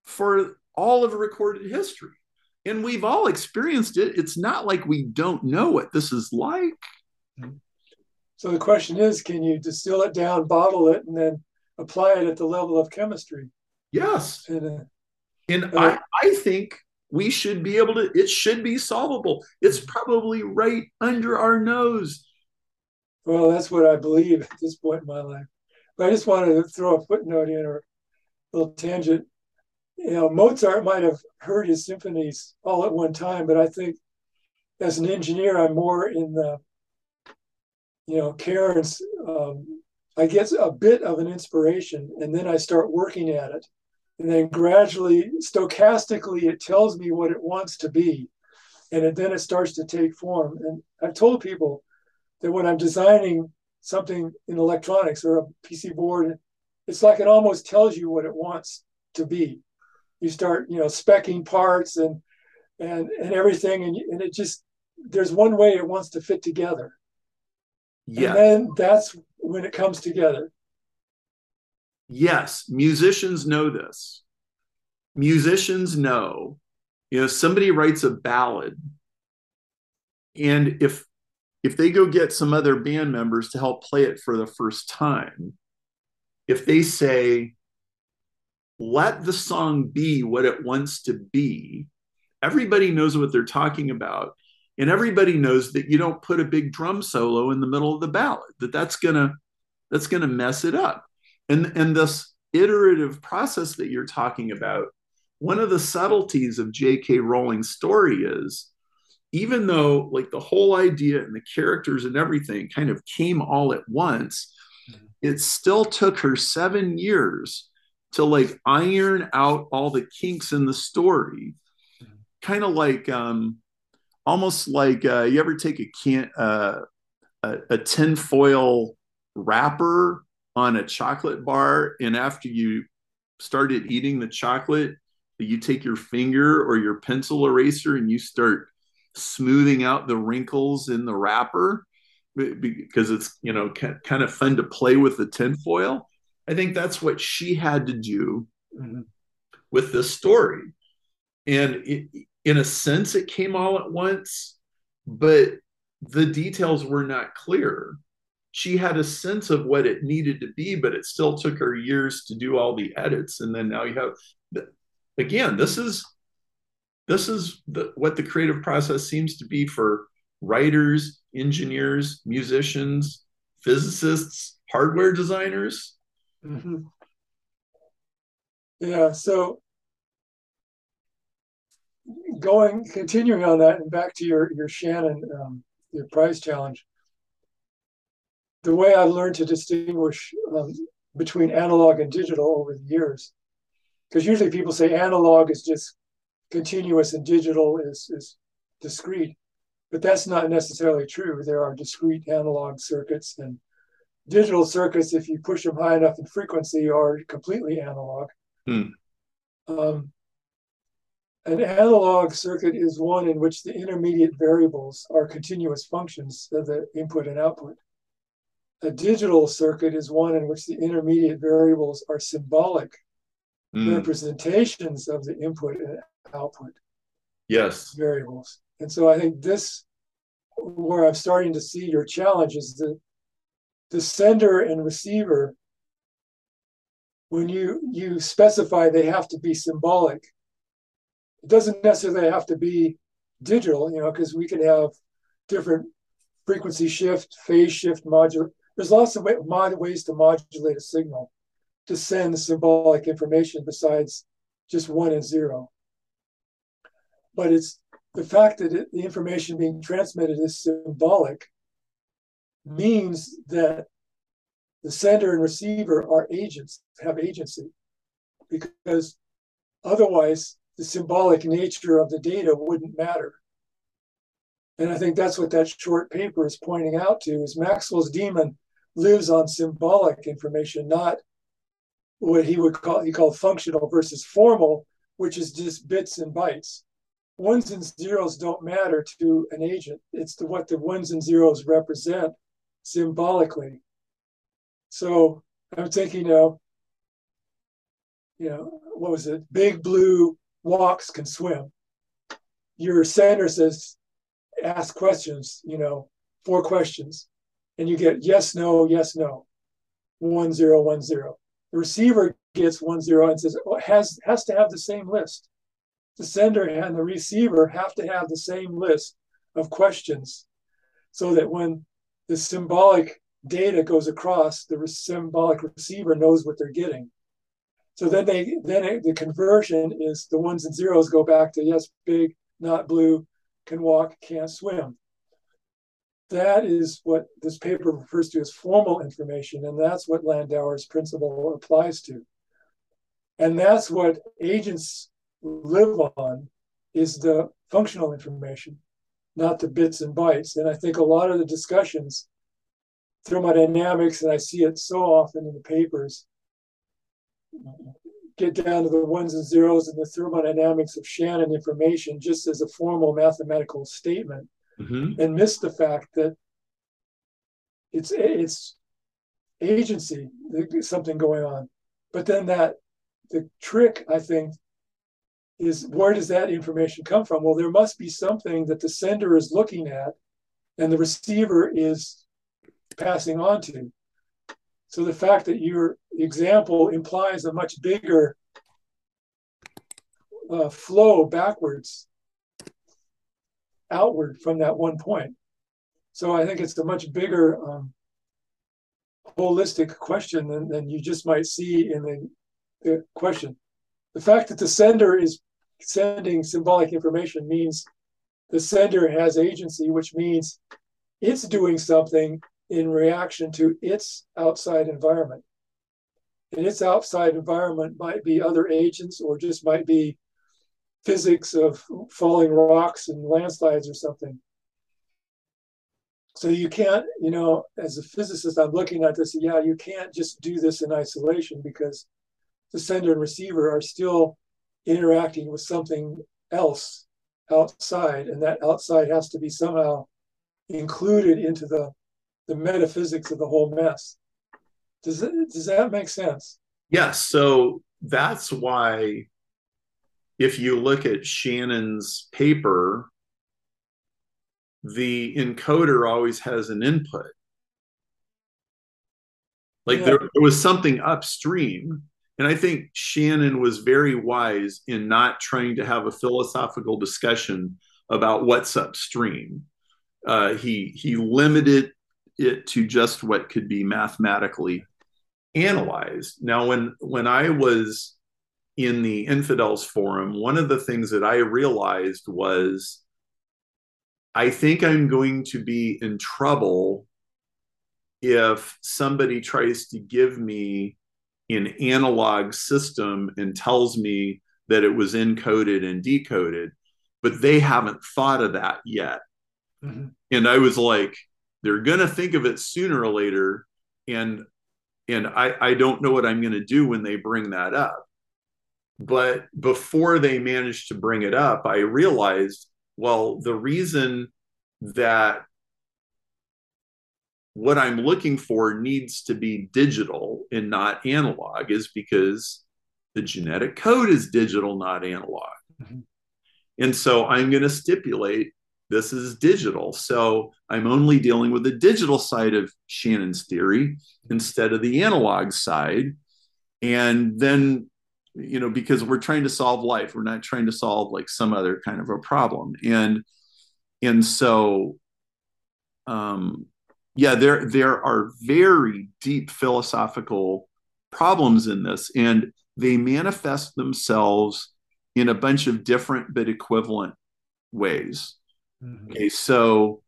B: for all of recorded history and we've all experienced it. It's not like we don't know what this is like.
C: So the question is can you distill it down, bottle it, and then apply it at the level of chemistry?
B: Yes. And, uh, and uh, I, I think we should be able to, it should be solvable. It's probably right under our nose.
C: Well, that's what I believe at this point in my life. But I just wanted to throw a footnote in or a little tangent you know, Mozart might have heard his symphonies all at one time, but I think as an engineer, I'm more in the, you know, Karen's. Um, I get a bit of an inspiration, and then I start working at it, and then gradually, stochastically, it tells me what it wants to be, and it, then it starts to take form. And I've told people that when I'm designing something in electronics or a PC board, it's like it almost tells you what it wants to be you start you know specking parts and and and everything and, and it just there's one way it wants to fit together. Yeah. and then that's when it comes together.
B: Yes musicians know this. Musicians know you know somebody writes a ballad and if if they go get some other band members to help play it for the first time if they say let the song be what it wants to be. Everybody knows what they're talking about. And everybody knows that you don't put a big drum solo in the middle of the ballad, that that's gonna that's gonna mess it up. And and this iterative process that you're talking about, one of the subtleties of J.K. Rowling's story is even though like the whole idea and the characters and everything kind of came all at once, mm-hmm. it still took her seven years to like iron out all the kinks in the story. Mm-hmm. Kind of like um almost like uh, you ever take a can uh, a, a tinfoil wrapper on a chocolate bar and after you started eating the chocolate you take your finger or your pencil eraser and you start smoothing out the wrinkles in the wrapper because it's you know kind of fun to play with the tinfoil. I think that's what she had to do mm-hmm. with this story, and it, in a sense, it came all at once, but the details were not clear. She had a sense of what it needed to be, but it still took her years to do all the edits. And then now you have, again, this is this is the, what the creative process seems to be for writers, engineers, musicians, physicists, hardware designers.
C: Mm-hmm. Yeah, so going continuing on that and back to your your Shannon um, your prize challenge. The way I learned to distinguish um, between analog and digital over the years, because usually people say analog is just continuous and digital is, is discrete. But that's not necessarily true. There are discrete analog circuits and digital circuits, if you push them high enough in frequency, are completely analog. Hmm. Um, an analog circuit is one in which the intermediate variables are continuous functions of the input and output. A digital circuit is one in which the intermediate variables are symbolic mm. representations of the input and output
B: yes
C: variables and so i think this where i'm starting to see your challenge is that the sender and receiver when you you specify they have to be symbolic it doesn't necessarily have to be digital you know because we can have different frequency shift phase shift modulate there's lots of way, mod, ways to modulate a signal to send symbolic information besides just one and zero. But it's the fact that it, the information being transmitted is symbolic means that the sender and receiver are agents, have agency, because otherwise the symbolic nature of the data wouldn't matter. And I think that's what that short paper is pointing out to is Maxwell's demon lives on symbolic information, not what he would call he called functional versus formal, which is just bits and bytes ones and zeros don't matter to an agent. It's the, what the ones and zeros represent symbolically. So I'm thinking of, you know, what was it? Big blue walks can swim. Your sender says, ask questions, you know, four questions, and you get yes, no, yes, no, one, zero, one, zero. The receiver gets one, zero and says, oh, has, has to have the same list the sender and the receiver have to have the same list of questions so that when the symbolic data goes across, the symbolic receiver knows what they're getting. So then they then it, the conversion is the ones and zeros go back to yes, big, not blue, can walk, can't swim. That is what this paper refers to as formal information, and that's what Landauer's principle applies to. And that's what agents live on is the functional information, not the bits and bytes. And I think a lot of the discussions, thermodynamics, and I see it so often in the papers, get down to the ones and zeros and the thermodynamics of Shannon information just as a formal mathematical statement mm-hmm. and miss the fact that it's it's agency, something going on. But then that the trick, I think, is where does that information come from? Well, there must be something that the sender is looking at and the receiver is passing on to. So the fact that your example implies a much bigger uh, flow backwards, outward from that one point. So I think it's a much bigger um, holistic question than, than you just might see in the, the question. The fact that the sender is sending symbolic information means the sender has agency, which means it's doing something in reaction to its outside environment. And its outside environment might be other agents or just might be physics of falling rocks and landslides or something. So you can't, you know, as a physicist, I'm looking at this, yeah, you can't just do this in isolation because the sender and receiver are still interacting with something else outside, and that outside has to be somehow included into the the metaphysics of the whole mess. Does it, does that make sense?
B: Yes. So that's why, if you look at Shannon's paper, the encoder always has an input. Like yeah. there, there was something upstream. And I think Shannon was very wise in not trying to have a philosophical discussion about what's upstream. Uh, he he limited it to just what could be mathematically analyzed. Now, when when I was in the infidels forum, one of the things that I realized was I think I'm going to be in trouble if somebody tries to give me an analog system and tells me that it was encoded and decoded, but they haven't thought of that yet. Mm-hmm. And I was like, they're going to think of it sooner or later. And and I, I don't know what I'm going to do when they bring that up. But before they managed to bring it up, I realized well, the reason that what I'm looking for needs to be digital and not analog is because the genetic code is digital, not analog. Mm-hmm. And so I'm going to stipulate this is digital. So I'm only dealing with the digital side of Shannon's theory instead of the analog side. And then you know because we're trying to solve life we're not trying to solve like some other kind of a problem and and so um yeah there there are very deep philosophical problems in this and they manifest themselves in a bunch of different but equivalent ways mm-hmm. okay so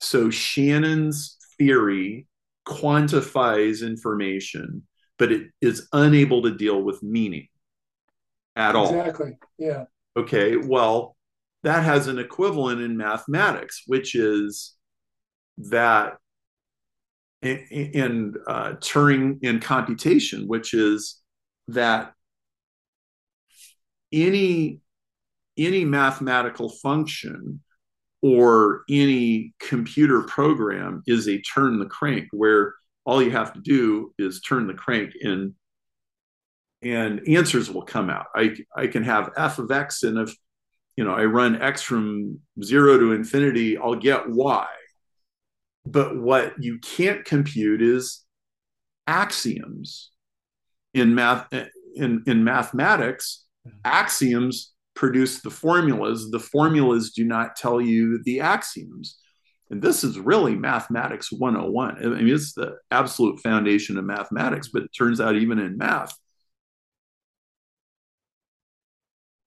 B: so shannon's theory quantifies information but it is unable to deal with meaning at all.
C: Exactly. Yeah.
B: Okay. Well, that has an equivalent in mathematics, which is that in, uh, Turing in computation, which is that any any mathematical function or any computer program is a turn the crank where all you have to do is turn the crank and and answers will come out. I I can have f of x and if you know I run x from zero to infinity, I'll get y. But what you can't compute is axioms. In math in, in mathematics, mm-hmm. axioms produce the formulas. The formulas do not tell you the axioms. And this is really mathematics 101. I mean, it's the absolute foundation of mathematics, but it turns out even in math,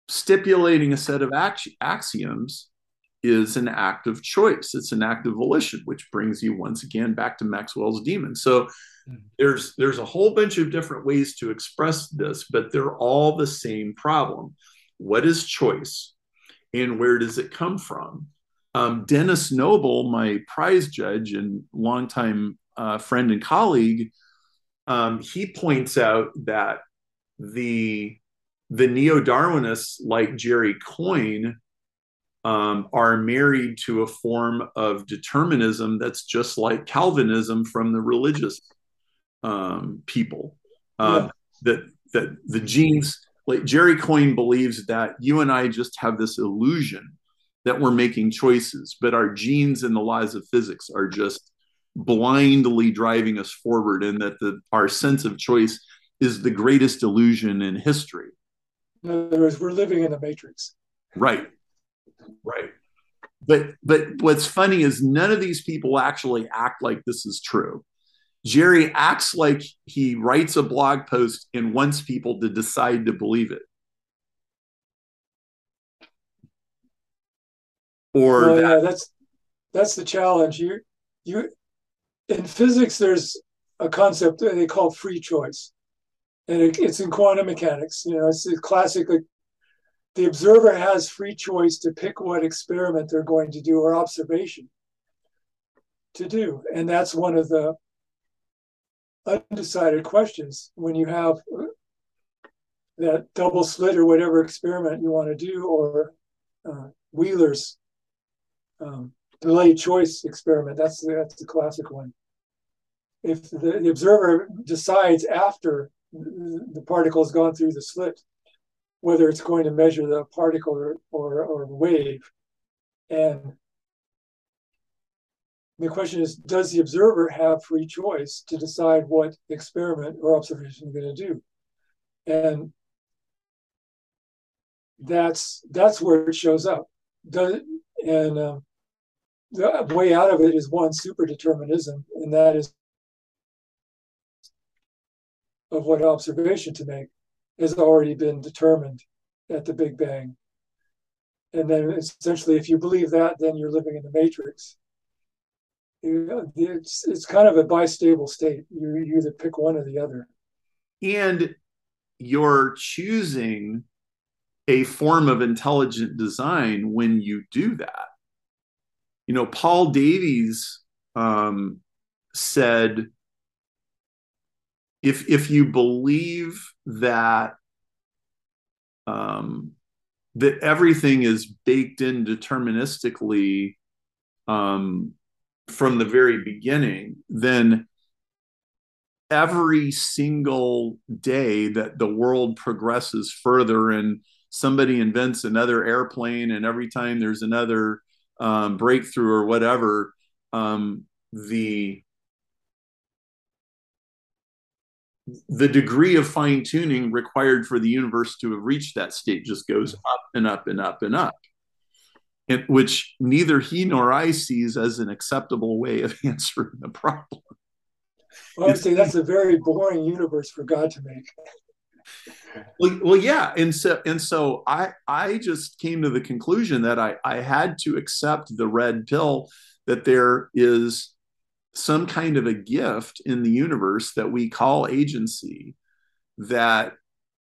B: stipulating a set of axioms is an act of choice. It's an act of volition, which brings you once again back to Maxwell's demon. So mm-hmm. there's there's a whole bunch of different ways to express this, but they're all the same problem. What is choice? And where does it come from? Um, Denis Noble, my prize judge and longtime uh, friend and colleague, um, he points out that the the neo-Darwinists like Jerry Coyne um, are married to a form of determinism that's just like Calvinism from the religious um, people. Uh, yeah. That that the genes, like Jerry Coyne believes that you and I just have this illusion that we're making choices, but our genes and the laws of physics are just blindly driving us forward, and that the, our sense of choice is the greatest illusion in history.
C: In other words, we're living in the matrix.
B: Right. Right. But but what's funny is none of these people actually act like this is true. Jerry acts like he writes a blog post and wants people to decide to believe it. Or that,
C: yeah, that's that's the challenge. You you in physics, there's a concept they call free choice, and it, it's in quantum mechanics. You know, it's a classic. Like, the observer has free choice to pick what experiment they're going to do or observation to do, and that's one of the undecided questions when you have that double slit or whatever experiment you want to do, or uh, Wheeler's um, delayed choice experiment. That's the, that's the classic one. If the, the observer decides after the particle has gone through the slit whether it's going to measure the particle or, or, or wave, and the question is, does the observer have free choice to decide what experiment or observation is going to do? And that's that's where it shows up. Does, and um, the way out of it is one super determinism, and that is of what observation to make has already been determined at the Big Bang. And then essentially, if you believe that, then you're living in the matrix. It's, it's kind of a bistable state. You, you either pick one or the other.
B: and you're choosing a form of intelligent design when you do that. You know, Paul Davies um, said, if if you believe that um, that everything is baked in deterministically um, from the very beginning, then every single day that the world progresses further and somebody invents another airplane and every time there's another um, breakthrough or whatever um, the the degree of fine tuning required for the universe to have reached that state just goes mm-hmm. up and up and up and up. And, which neither he nor i sees as an acceptable way of [laughs] answering the problem.
C: Well, I would say that's a very boring universe for God to make.
B: well, well, yeah, and so and so I I just came to the conclusion that I I had to accept the red pill that there is some kind of a gift in the universe that we call agency that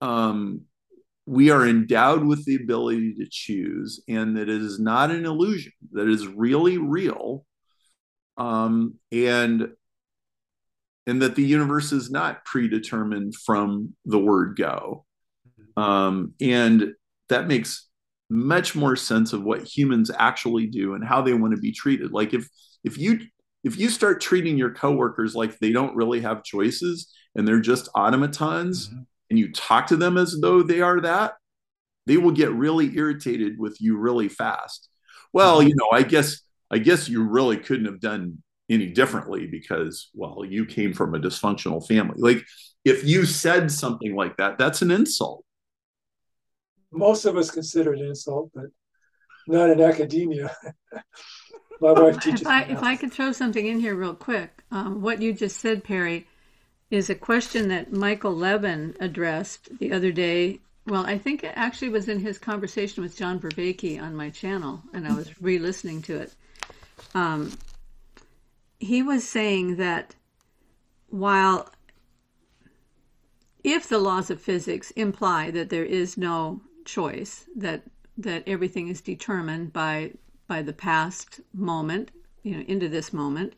B: um, we are endowed with the ability to choose and that it is not an illusion that is really real um, and and that the universe is not predetermined from the word go. Um, and that makes much more sense of what humans actually do and how they want to be treated. Like if if you if you start treating your coworkers like they don't really have choices and they're just automatons mm-hmm. and you talk to them as though they are that, they will get really irritated with you really fast. Well, you know, I guess I guess you really couldn't have done any differently because well you came from a dysfunctional family like if you said something like that that's an insult
C: most of us consider it an insult but not in academia [laughs] my wife teaches
A: if I, if I could throw something in here real quick um, what you just said perry is a question that michael levin addressed the other day. Well i think it actually was in his conversation with john Vervaeke on my channel and i was re-listening to it. Um, he was saying that while if the laws of physics imply that there is no choice that that everything is determined by by the past moment you know into this moment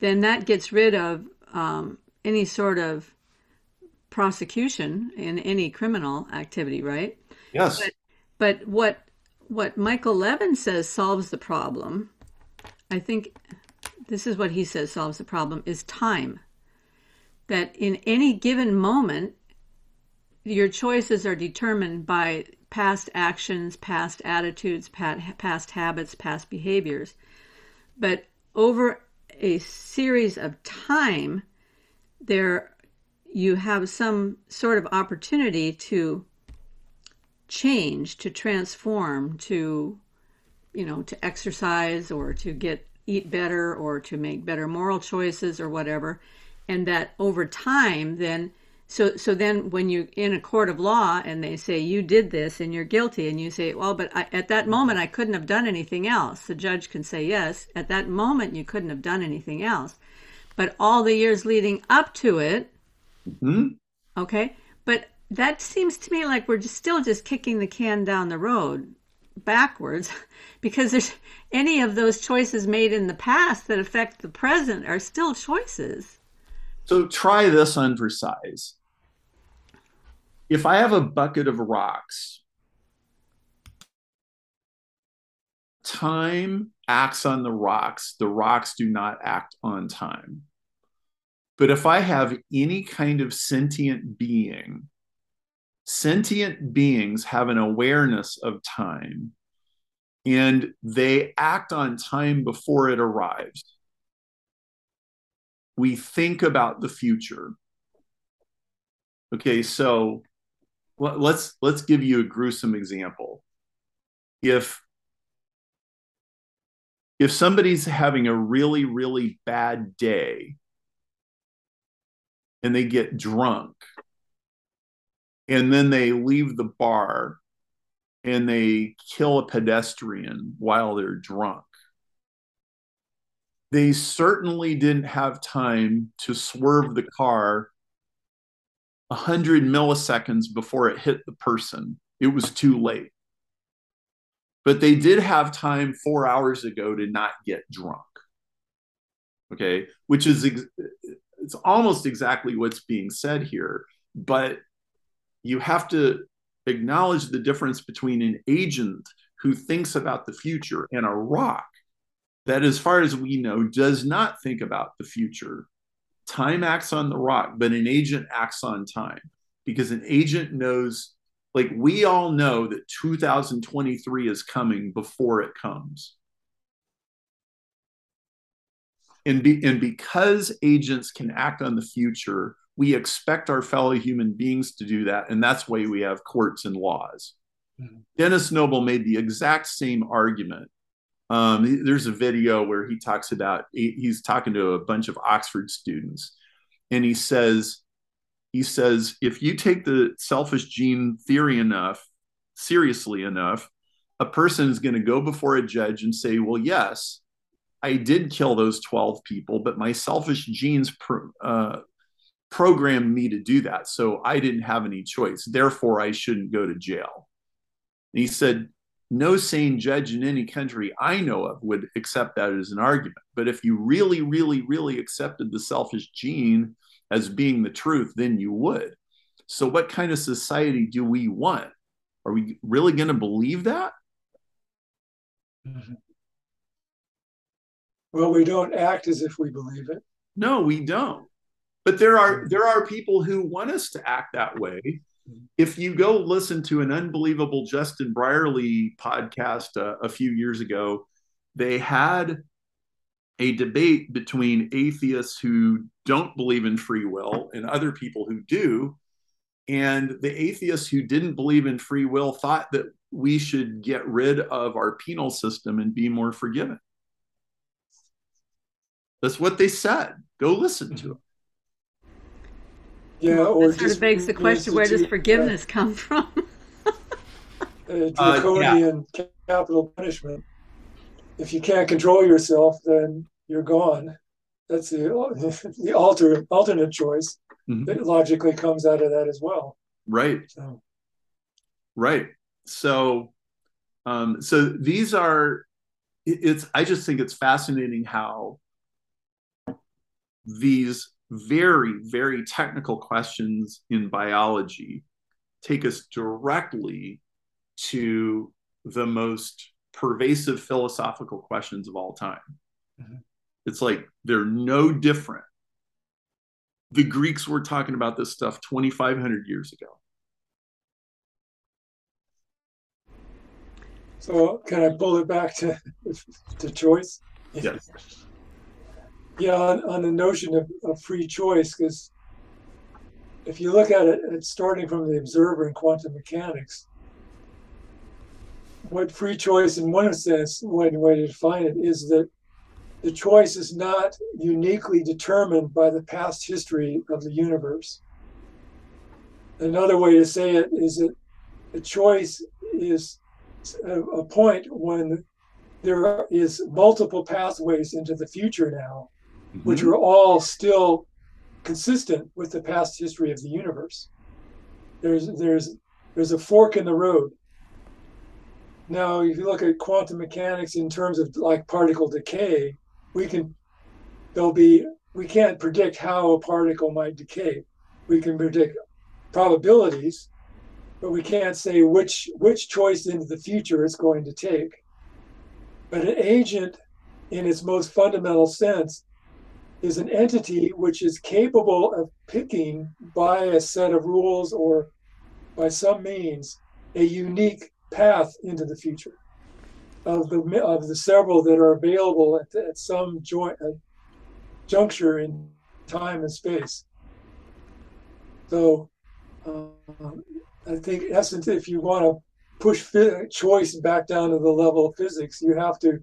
A: then that gets rid of um, any sort of prosecution in any criminal activity right?
B: Yes.
A: But, but what what michael levin says solves the problem i think this is what he says solves the problem is time. That in any given moment your choices are determined by past actions past attitudes past habits past behaviors. But over a series of time there you have some sort of opportunity to change, to transform, to you know, to exercise or to get eat better or to make better moral choices or whatever, and that over time then so so then when you're in a court of law and they say you did this and you're guilty and you say well but I, at that moment i couldn't have done anything else the judge can say yes at that moment you couldn't have done anything else. But all the years leading up to it
B: hmm?
A: okay but that seems to me like we're just still just kicking the can down the road backwards [laughs] because there's any of those choices made in the past that affect the present are still choices.
B: So try this on for size. If I have a bucket of rocks, time acts on the rocks. The rocks do not act on time. But if I have any kind of sentient being, sentient beings have an awareness of time and they act on time before it arrives we think about the future. Okay, so let's let's give you a gruesome example. If if somebody's having a really really bad day and they get drunk and then they leave the bar and they kill a pedestrian while they're drunk they certainly didn't have time to swerve the car 100 milliseconds before it hit the person. It was too late. But they did have time four hours ago to not get drunk. Okay, which is ex- it's almost exactly what's being said here, but you have to acknowledge the difference between an agent who thinks about the future and a rock that, as far as we know, does not think about the future. Time acts on the rock, but an agent acts on time because an agent knows, like we all know that 2023 is coming before it comes. And, be, and because agents can act on the future, we expect our fellow human beings to do that. And that's why we have courts and laws. Mm-hmm. Denis Noble made the exact same argument um, there's a video where he talks about he's talking to a bunch of Oxford students, and he says, he says, if you take the selfish gene theory enough seriously enough, a person is going to go before a judge and say, well, yes, I did kill those 12 people, but my selfish genes pro- uh, programmed me to do that. So I didn't have any choice. Therefore, I shouldn't go to jail. And he said, no sane judge in any country I know of would accept that as an argument. But if you really, really, really accepted the selfish gene as being the truth, then you would. So, what kind of society do we want? Are we really going to believe that?
C: Mm-hmm. Well, we don't act as if we believe it.
B: No, we don't. But there are there are people who want us to act that way if you go listen to an unbelievable Justin Brierley podcast uh, a few years ago, they had a debate between atheists who don't believe in free will and other people who do. And the atheists who didn't believe in free will thought that we should get rid of our penal system and be more forgiving. That's what they said. Go listen to it.
C: Yeah, or
A: that sort of begs the question: Where does forgiveness uh, come from?
C: draconian [laughs] uh, yeah. capital punishment. If you can't control yourself, then you're gone. That's the [laughs] the alter, alternate choice mm-hmm. that logically comes out of that as well.
B: Right. So. Right. So, um, so these are. It's. I just think it's fascinating how these very, very technical questions in biology take us directly to the most pervasive philosophical questions of all time. Mm-hmm. It's like they're no different. The Greeks were talking about this stuff 2,500 years ago.
C: So, can I pull it back to, to choice?
B: Yes [laughs]
C: yeah, on, on the notion of, of free choice, because if you look at it, it's starting from the observer in quantum mechanics. what free choice, in one sense, one way to define it is that the choice is not uniquely determined by the past history of the universe. Another way to say it is that a choice is a, a point when there is multiple pathways into the future now, mm-hmm. which are all still consistent with the past history of the universe. There's there's there's a fork in the road. Now, if you look at quantum mechanics in terms of like particle decay, we can there'll be we can't predict how a particle might decay. We can predict probabilities, but we can't say which which choice into the future it's going to take. But an agent, in its most fundamental sense, is an entity which is capable of picking by a set of rules or by some means a unique path into the future of the of the several that are available at, at some joint uh, juncture in time and space. So, uh, I think, in essence, if you want to push choice back down to the level of physics, you have to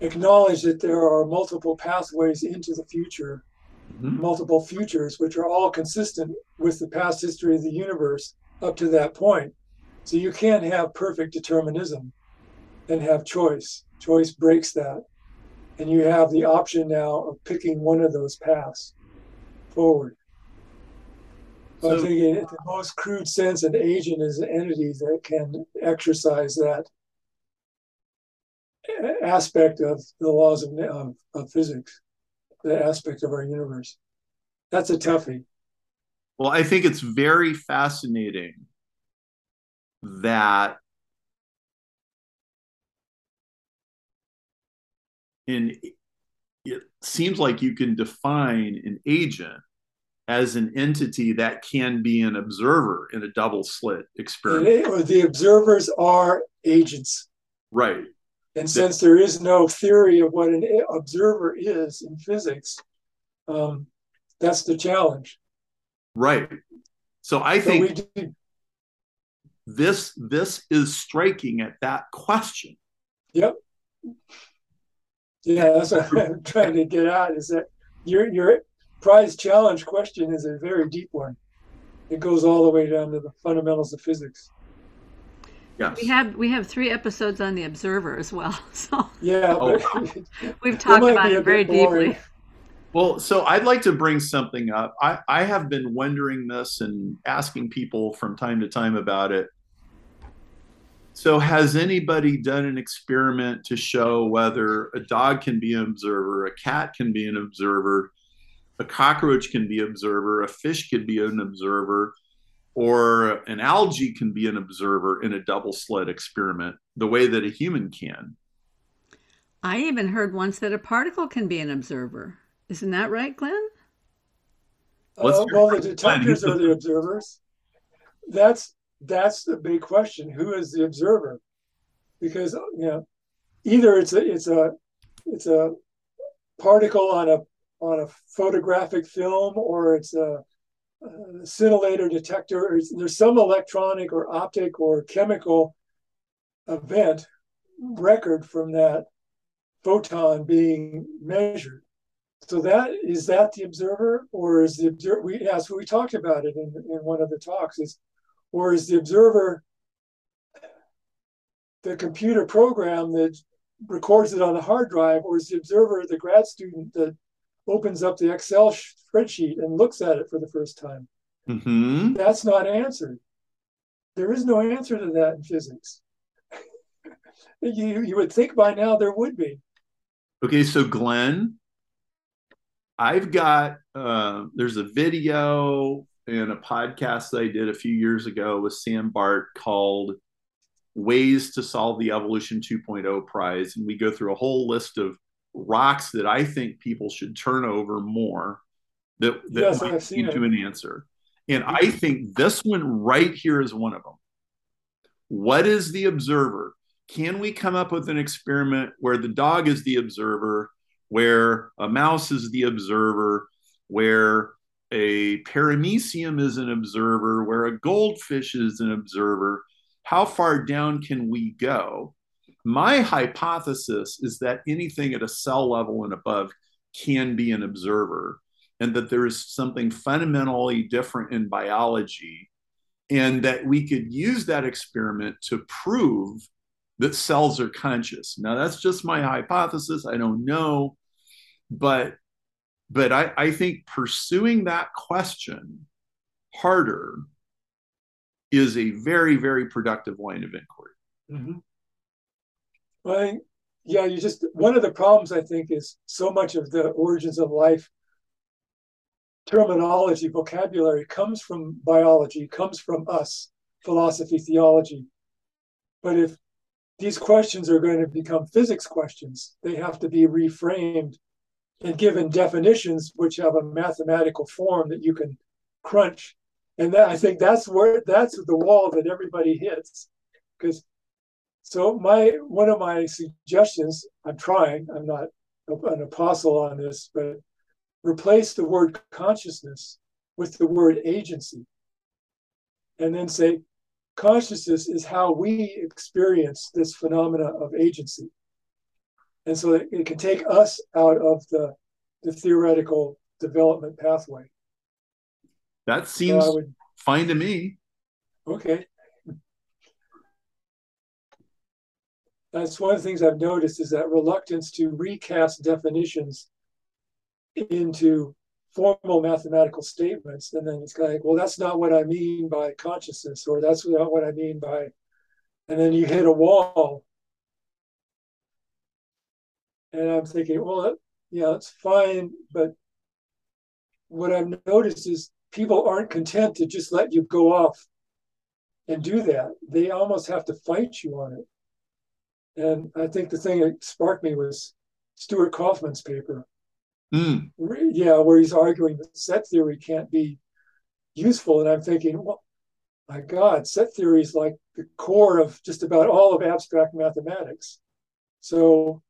C: acknowledge that there are multiple pathways into the future, mm-hmm. multiple futures, which are all consistent with the past history of the universe up to that point. So you can't have perfect determinism and have choice. Choice breaks that. And you have the option now of picking one of those paths forward. So, I think in the most crude sense, an agent is an entity that can exercise that aspect of the laws of, of, of physics, the aspect of our universe. That's a toughie.
B: Well, I think it's very fascinating that in it seems like you can define an agent as an entity that can be an observer in a double slit experiment.
C: The observers are agents.
B: Right.
C: And since there is no theory of what an observer is in physics, um, that's the challenge.
B: Right. So I so think this this is striking at that question.
C: Yep. Yeah, that's what [laughs] I'm trying to get at. Is that your your prize challenge question is a very deep one. It goes all the way down to the fundamentals of physics.
A: Yes. We have we have three episodes on the Observer as well. [laughs] So
C: yeah, oh. [laughs]
A: we've talked about it very deeply.
B: Well, so I'd like to bring something up. I, I have been wondering this and asking people from time to time about it. So, has anybody done an experiment to show whether a dog can be an observer, a cat can be an observer, a cockroach can be an observer, a fish can be an observer, or an algae can be an observer in a double slit experiment the way that a human can.
A: I even heard once that a particle can be an observer. Isn't that right, Glen?
C: Uh, well, the detectors are the observers. That's that's the big question. Who is the observer? Because you know, either it's a it's a it's a particle on a on a photographic film, or it's a uh, scintillator detector. There's some electronic or optic or chemical event record from that photon being measured. So that is that the observer, or is the observer? We asked, we talked about it in, in one of the talks. Is or is the observer the computer program that records it on the hard drive, or is the observer the grad student that opens up the Excel spreadsheet and looks at it for the first time.
B: Mm-hmm.
C: That's not answered. There is no answer to that in physics. [laughs] you, you would think by now there would be.
B: Okay, so Glen, I've got uh, there's a video and a podcast that I did a few years ago with Sam Bart called Ways to Solve the Evolution 2.0 Prize. And we go through a whole list of rocks that I think people should turn over more that, that
C: yes,
B: might lead to an answer. And I think this one right here is one of them. What is the observer? Can we come up with an experiment where the dog is the observer, where a mouse is the observer, where a paramecium is an observer, where a goldfish is an observer? how far down can we go? My hypothesis is that anything at a cell level and above can be an observer, and that there is something fundamentally different in biology, and that we could use that experiment to prove that cells are conscious. Now, that's just my hypothesis. I don't know. But but I, I think pursuing that question harder is a very, very productive line of inquiry.
C: Mm-hmm. Well, yeah, you just one of the problems I think is so much of the origins of life terminology, vocabulary comes from biology, comes from us, philosophy, theology. But if these questions are going to become physics questions, they have to be reframed and given definitions which have a mathematical form that you can crunch. And that, I think that's where that's the wall that everybody hits. Because so my one of my suggestions, I'm trying, I'm not an apostle on this, but replace the word consciousness with the word agency. And then say, consciousness is how we experience this phenomena of agency. And so it, it can take us out of the, the theoretical development pathway.
B: That seems so would, fine to me.
C: Okay. That's one of the things I've noticed is that reluctance to recast definitions into formal mathematical statements. And then it's kind of like, well, that's not what I mean by consciousness, or that's not what I mean by, and then you hit a wall. And I'm thinking, well, yeah, it's fine. But what I've noticed is people aren't content to just let you go off and do that. They almost have to fight you on it. And I think the thing that sparked me was Stuart Kauffman's paper.
B: Mm.
C: Yeah, where he's arguing that set theory can't be useful. And I'm thinking, well, my God, set theory is like the core of just about all of abstract mathematics. So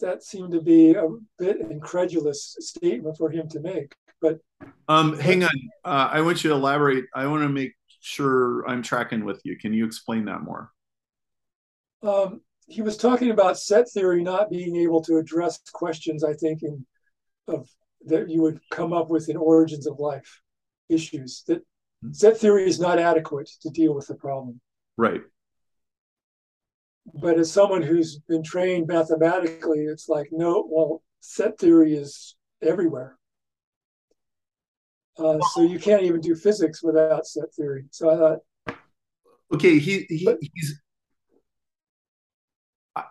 C: that seemed to be a bit incredulous statement for him to make. But
B: um, hang on, uh, I want you to elaborate. I want to make sure I'm tracking with you. Can you explain that more?
C: Um, he was talking about set theory not being able to address questions. I think in of that you would come up with in origins of life issues that mm-hmm. set theory is not adequate to deal with the problem.
B: Right
C: but as someone who's been trained mathematically, it's like, no, well, set theory is everywhere. Uh, so you can't even do physics without set theory. So I thought,
B: okay, he, he but, he's.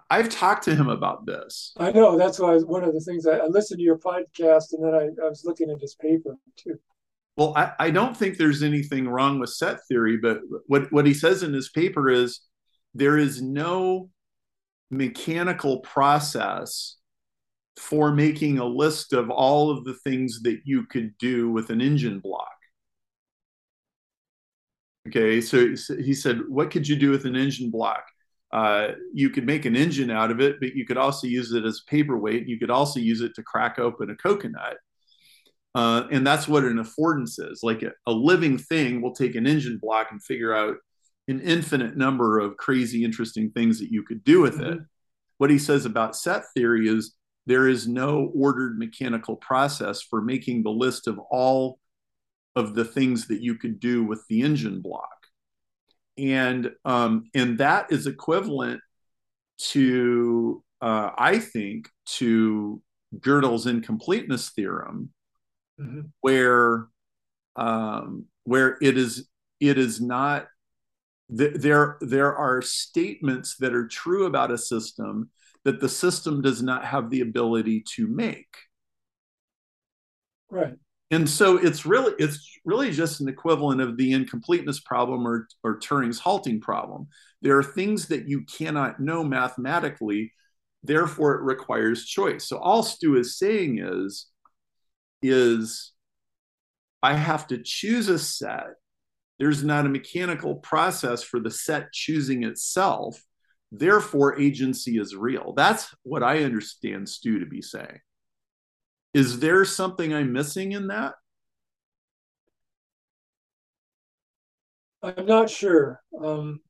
B: I've talked to him about this.
C: I know that's why one of the things I, I listened to your podcast and then I, I was looking at his paper too.
B: Well, I, I don't think there's anything wrong with set theory, but what, what he says in his paper is there is no mechanical process for making a list of all of the things that you could do with an engine block. Okay, so he said, What could you do with an engine block? Uh, you could make an engine out of it, but you could also use it as a paperweight. You could also use it to crack open a coconut. Uh, and that's what an affordance is. Like a, a living thing will take an engine block and figure out an infinite number of crazy, interesting things that you could do with mm-hmm. it. What he says about set theory is there is no ordered mechanical process for making the list of all of the things that you could do with the engine block. And um, and that is equivalent to uh, I think to Gödel's incompleteness theorem, mm-hmm. where um, where it is it is not there there are statements that are true about a system that the system does not have the ability to make
C: right
B: and so it's really it's really just an equivalent of the incompleteness problem or or turing's halting problem there are things that you cannot know mathematically therefore it requires choice so all stu is saying is is i have to choose a set there's not a mechanical process for the set choosing itself. Therefore, agency is real. That's what I understand Stu to be saying. Is there something I'm missing in that?
C: I'm not sure. Um,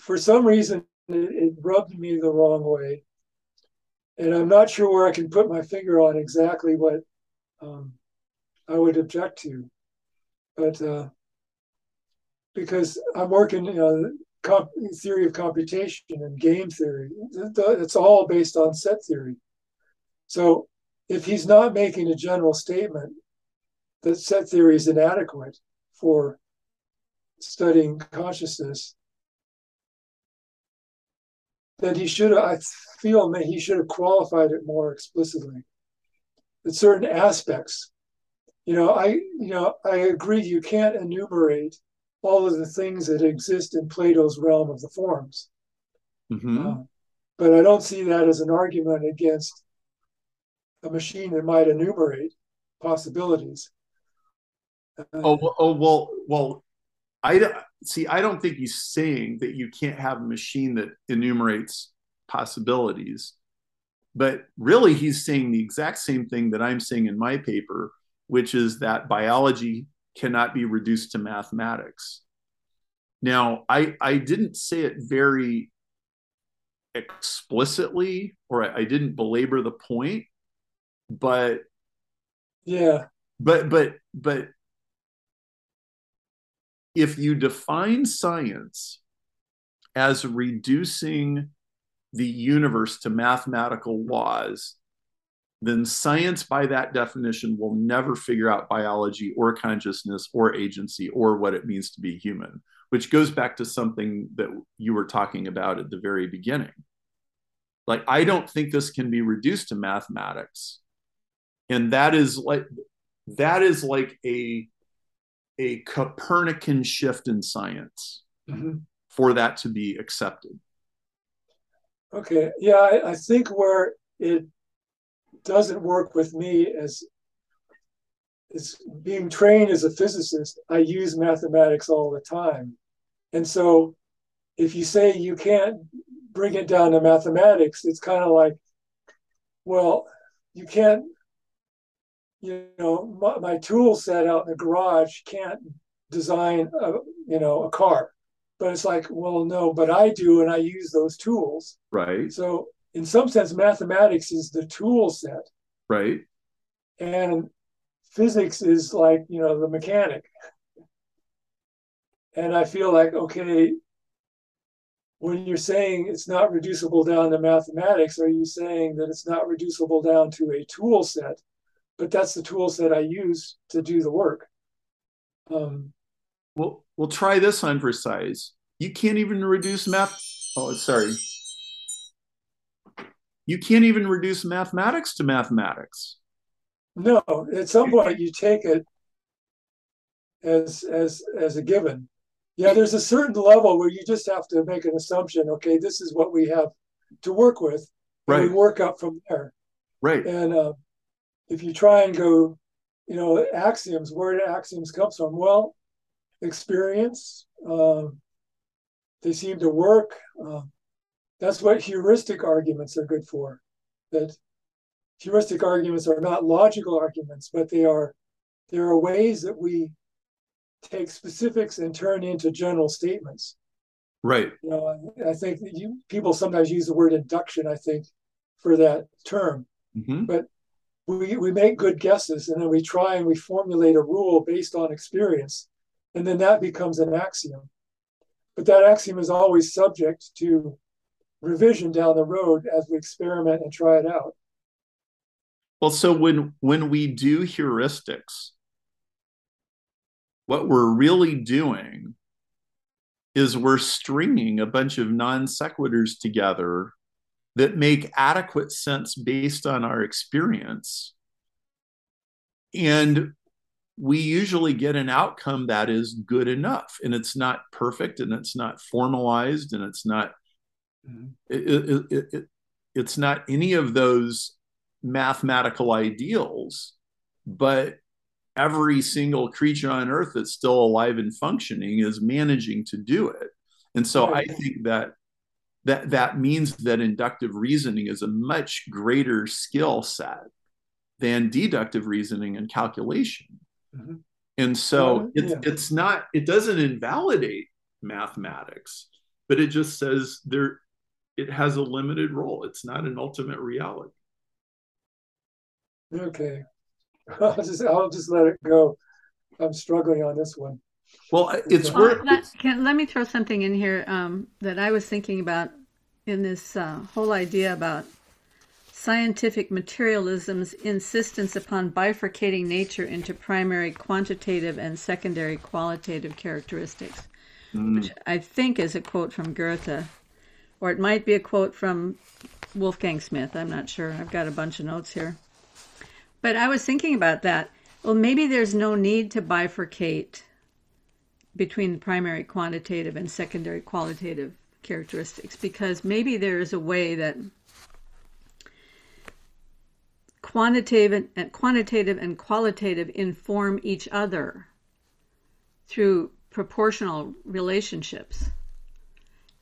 C: for some reason, it, it rubbed me the wrong way, and I'm not sure where I can put my finger on exactly what um, I would object to. But uh, because I'm working, you know, comp- theory of computation and game theory, it's all based on set theory. So if he's not making a general statement that set theory is inadequate for studying consciousness, then he should have, I feel that he should have qualified it more explicitly. That certain aspects, you know, I, you know, I agree you can't enumerate all of the things that exist in Plato's realm of the forms. Mm-hmm. Uh, but I don't see that as an argument against a machine that might enumerate possibilities.
B: Uh, oh, oh well, well, I see. I don't think he's saying that you can't have a machine that enumerates possibilities, but really, he's saying the exact same thing that I'm saying in my paper, which is that biology cannot be reduced to mathematics. Now, I I didn't say it very explicitly, or I didn't belabor the point, but
C: yeah.
B: but but but if you define science as reducing the universe to mathematical laws then science by that definition will never figure out biology or consciousness or agency or what it means to be human which goes back to something that you were talking about at the very beginning. Like i don't think this can be reduced to mathematics and that is like that is like a a Copernican shift in science mm-hmm. for that to be accepted.
C: Okay, yeah, I, I, think where it doesn't work with me as is being trained as a physicist, I use mathematics all the time, and so if you say you can't bring it down to mathematics, it's kind of like, well, you can't you know, my, my tool set out in the garage can't design a, you know, a car. But it's like, well, no, but I do, and I use those tools.
B: Right.
C: So in some sense, mathematics is the tool set.
B: Right.
C: And physics is like, you know, the mechanic. And I feel like, okay, when you're saying it's not reducible down to mathematics, are you saying that it's not reducible down to a tool set? But that's the tools that I use to do the work. Um,
B: well, we'll try this on for size. You can't even reduce math. Oh, sorry. You can't even reduce mathematics to mathematics.
C: No, at some point you take it as as as a given. Yeah, there's a certain level where you just have to make an assumption. Okay, this is what we have to work with.
B: Right.
C: we work up from there.
B: Right.
C: And uh, if you try and go, you know, axioms, where do axioms come from? Well, experience. Uh, they seem to work. Uh, that's what heuristic arguments are good for. That heuristic arguments are not logical arguments, but they are there are ways that we take specifics and turn into general statements.
B: Right.
C: You know, I, I think that you, people sometimes use the word induction. I think for that term, mm-hmm. but we, we make good guesses and then we try and we formulate a rule based on experience. And then that becomes an axiom. But that axiom is always subject to revision down the road as we experiment and try it out.
B: Well so when when we do heuristics what we're really doing is we're stringing a bunch of non sequiturs together that make adequate sense based on our experience. And we usually get an outcome that is good enough. And it's not perfect and it's not formalized and it's not. Mm-hmm. It, it, it, it's not any of those mathematical ideals, but every single creature on earth that's still alive and functioning is managing to do it. And so I think that that that means that inductive reasoning is a much greater skill set than deductive reasoning and calculation. Mm-hmm. And so
C: Uh,
B: it's
C: yeah.
B: it's not it doesn't invalidate mathematics, but it just says there it has a limited role. It's not an ultimate reality.
C: Okay. [laughs] I'll just I'll just let it go. I'm struggling on this one.
B: Well, it's
C: Well,
B: worth
A: let, can, let me throw something in here um, that I was thinking about in this uh, whole idea about scientific materialism's insistence upon bifurcating nature into primary quantitative and secondary qualitative characteristics,
B: Mm,
A: which I think is a quote from Goethe, or it might be a quote from Wolfgang Smith. I'm not sure. I've got a bunch of notes here. But I was thinking about that. Well, maybe there's no need to bifurcate between the primary quantitative and secondary qualitative characteristics because maybe there is a way that quantitative and quantitative and qualitative inform each other through proportional relationships.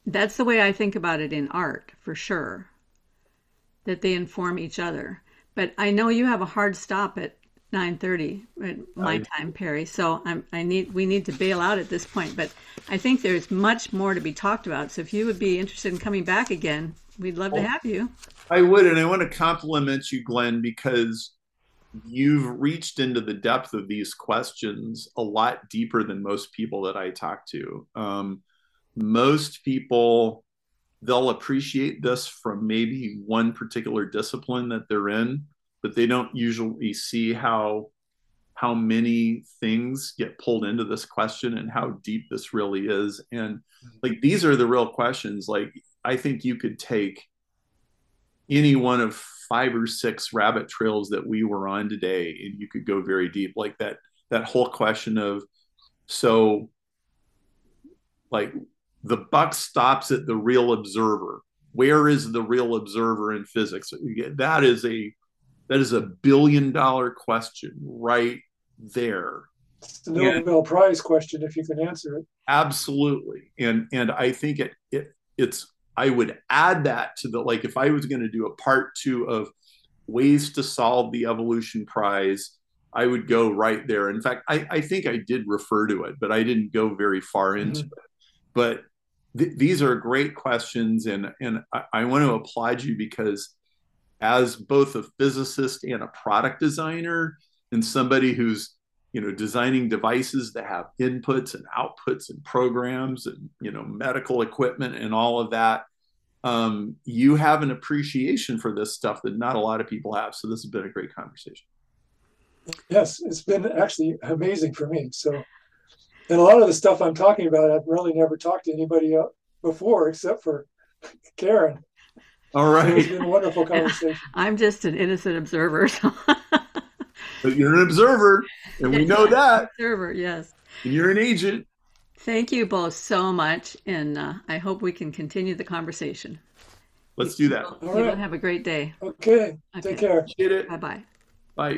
A: That's the way I think about it in art, for sure. That they inform each other. But I know you have a hard stop at 9:30 at my time, Perry. So I'm, I need we need to bail out at this point. But I think there's much more to be talked about. So if you would be interested in coming back again, we'd love to
B: Oh.
A: have you.
B: I would, and I want to compliment you, Glen, because you've reached into the depth of these questions a lot deeper than most people that I talk to. Um, most people, they'll appreciate this from maybe one particular discipline that they're in, but they don't usually see how how many things get pulled into this question and how deep this really is. And mm-hmm. like these are the real questions. Like I think you could take any one of five or six rabbit trails that we were on today and you could go very deep like that that whole question of so like the buck stops at the real observer where is the real observer in physics that is a that is a billion dollar question right there
C: It's the Nobel Prize question if you can answer it.
B: absolutely and and i think it, it it's i would add that to the like if i was going to do a part two of ways to solve the evolution prize i would go right there in fact i, I think i did refer to it but i didn't go very far into
C: Mhm.
B: it but th- these are great questions and and I, I want to applaud you because as both a physicist and a product designer and somebody who's you know designing devices that have inputs and outputs and programs and you know medical equipment and all of that um, you have an appreciation for this stuff that not a lot of people have so this has been a great conversation
C: Yes, it's been actually amazing for me. So, and a lot of the stuff I'm talking about, I've really never talked to anybody else before except for Karen.
B: All
C: So it's
B: right
C: been a wonderful conversation. [laughs]
A: I'm just an innocent observer. So. [laughs]
B: but you're an observer and we know that
A: Observer, yes.
B: and you're an agent
A: Thank you both so much, and uh, I hope we can continue the conversation.
B: let's do that
A: You
C: All
A: both
C: right.
A: have a great day.
C: Okay,
A: Okay.
C: take care.
B: Appreciate it
A: Bye bye.
B: bye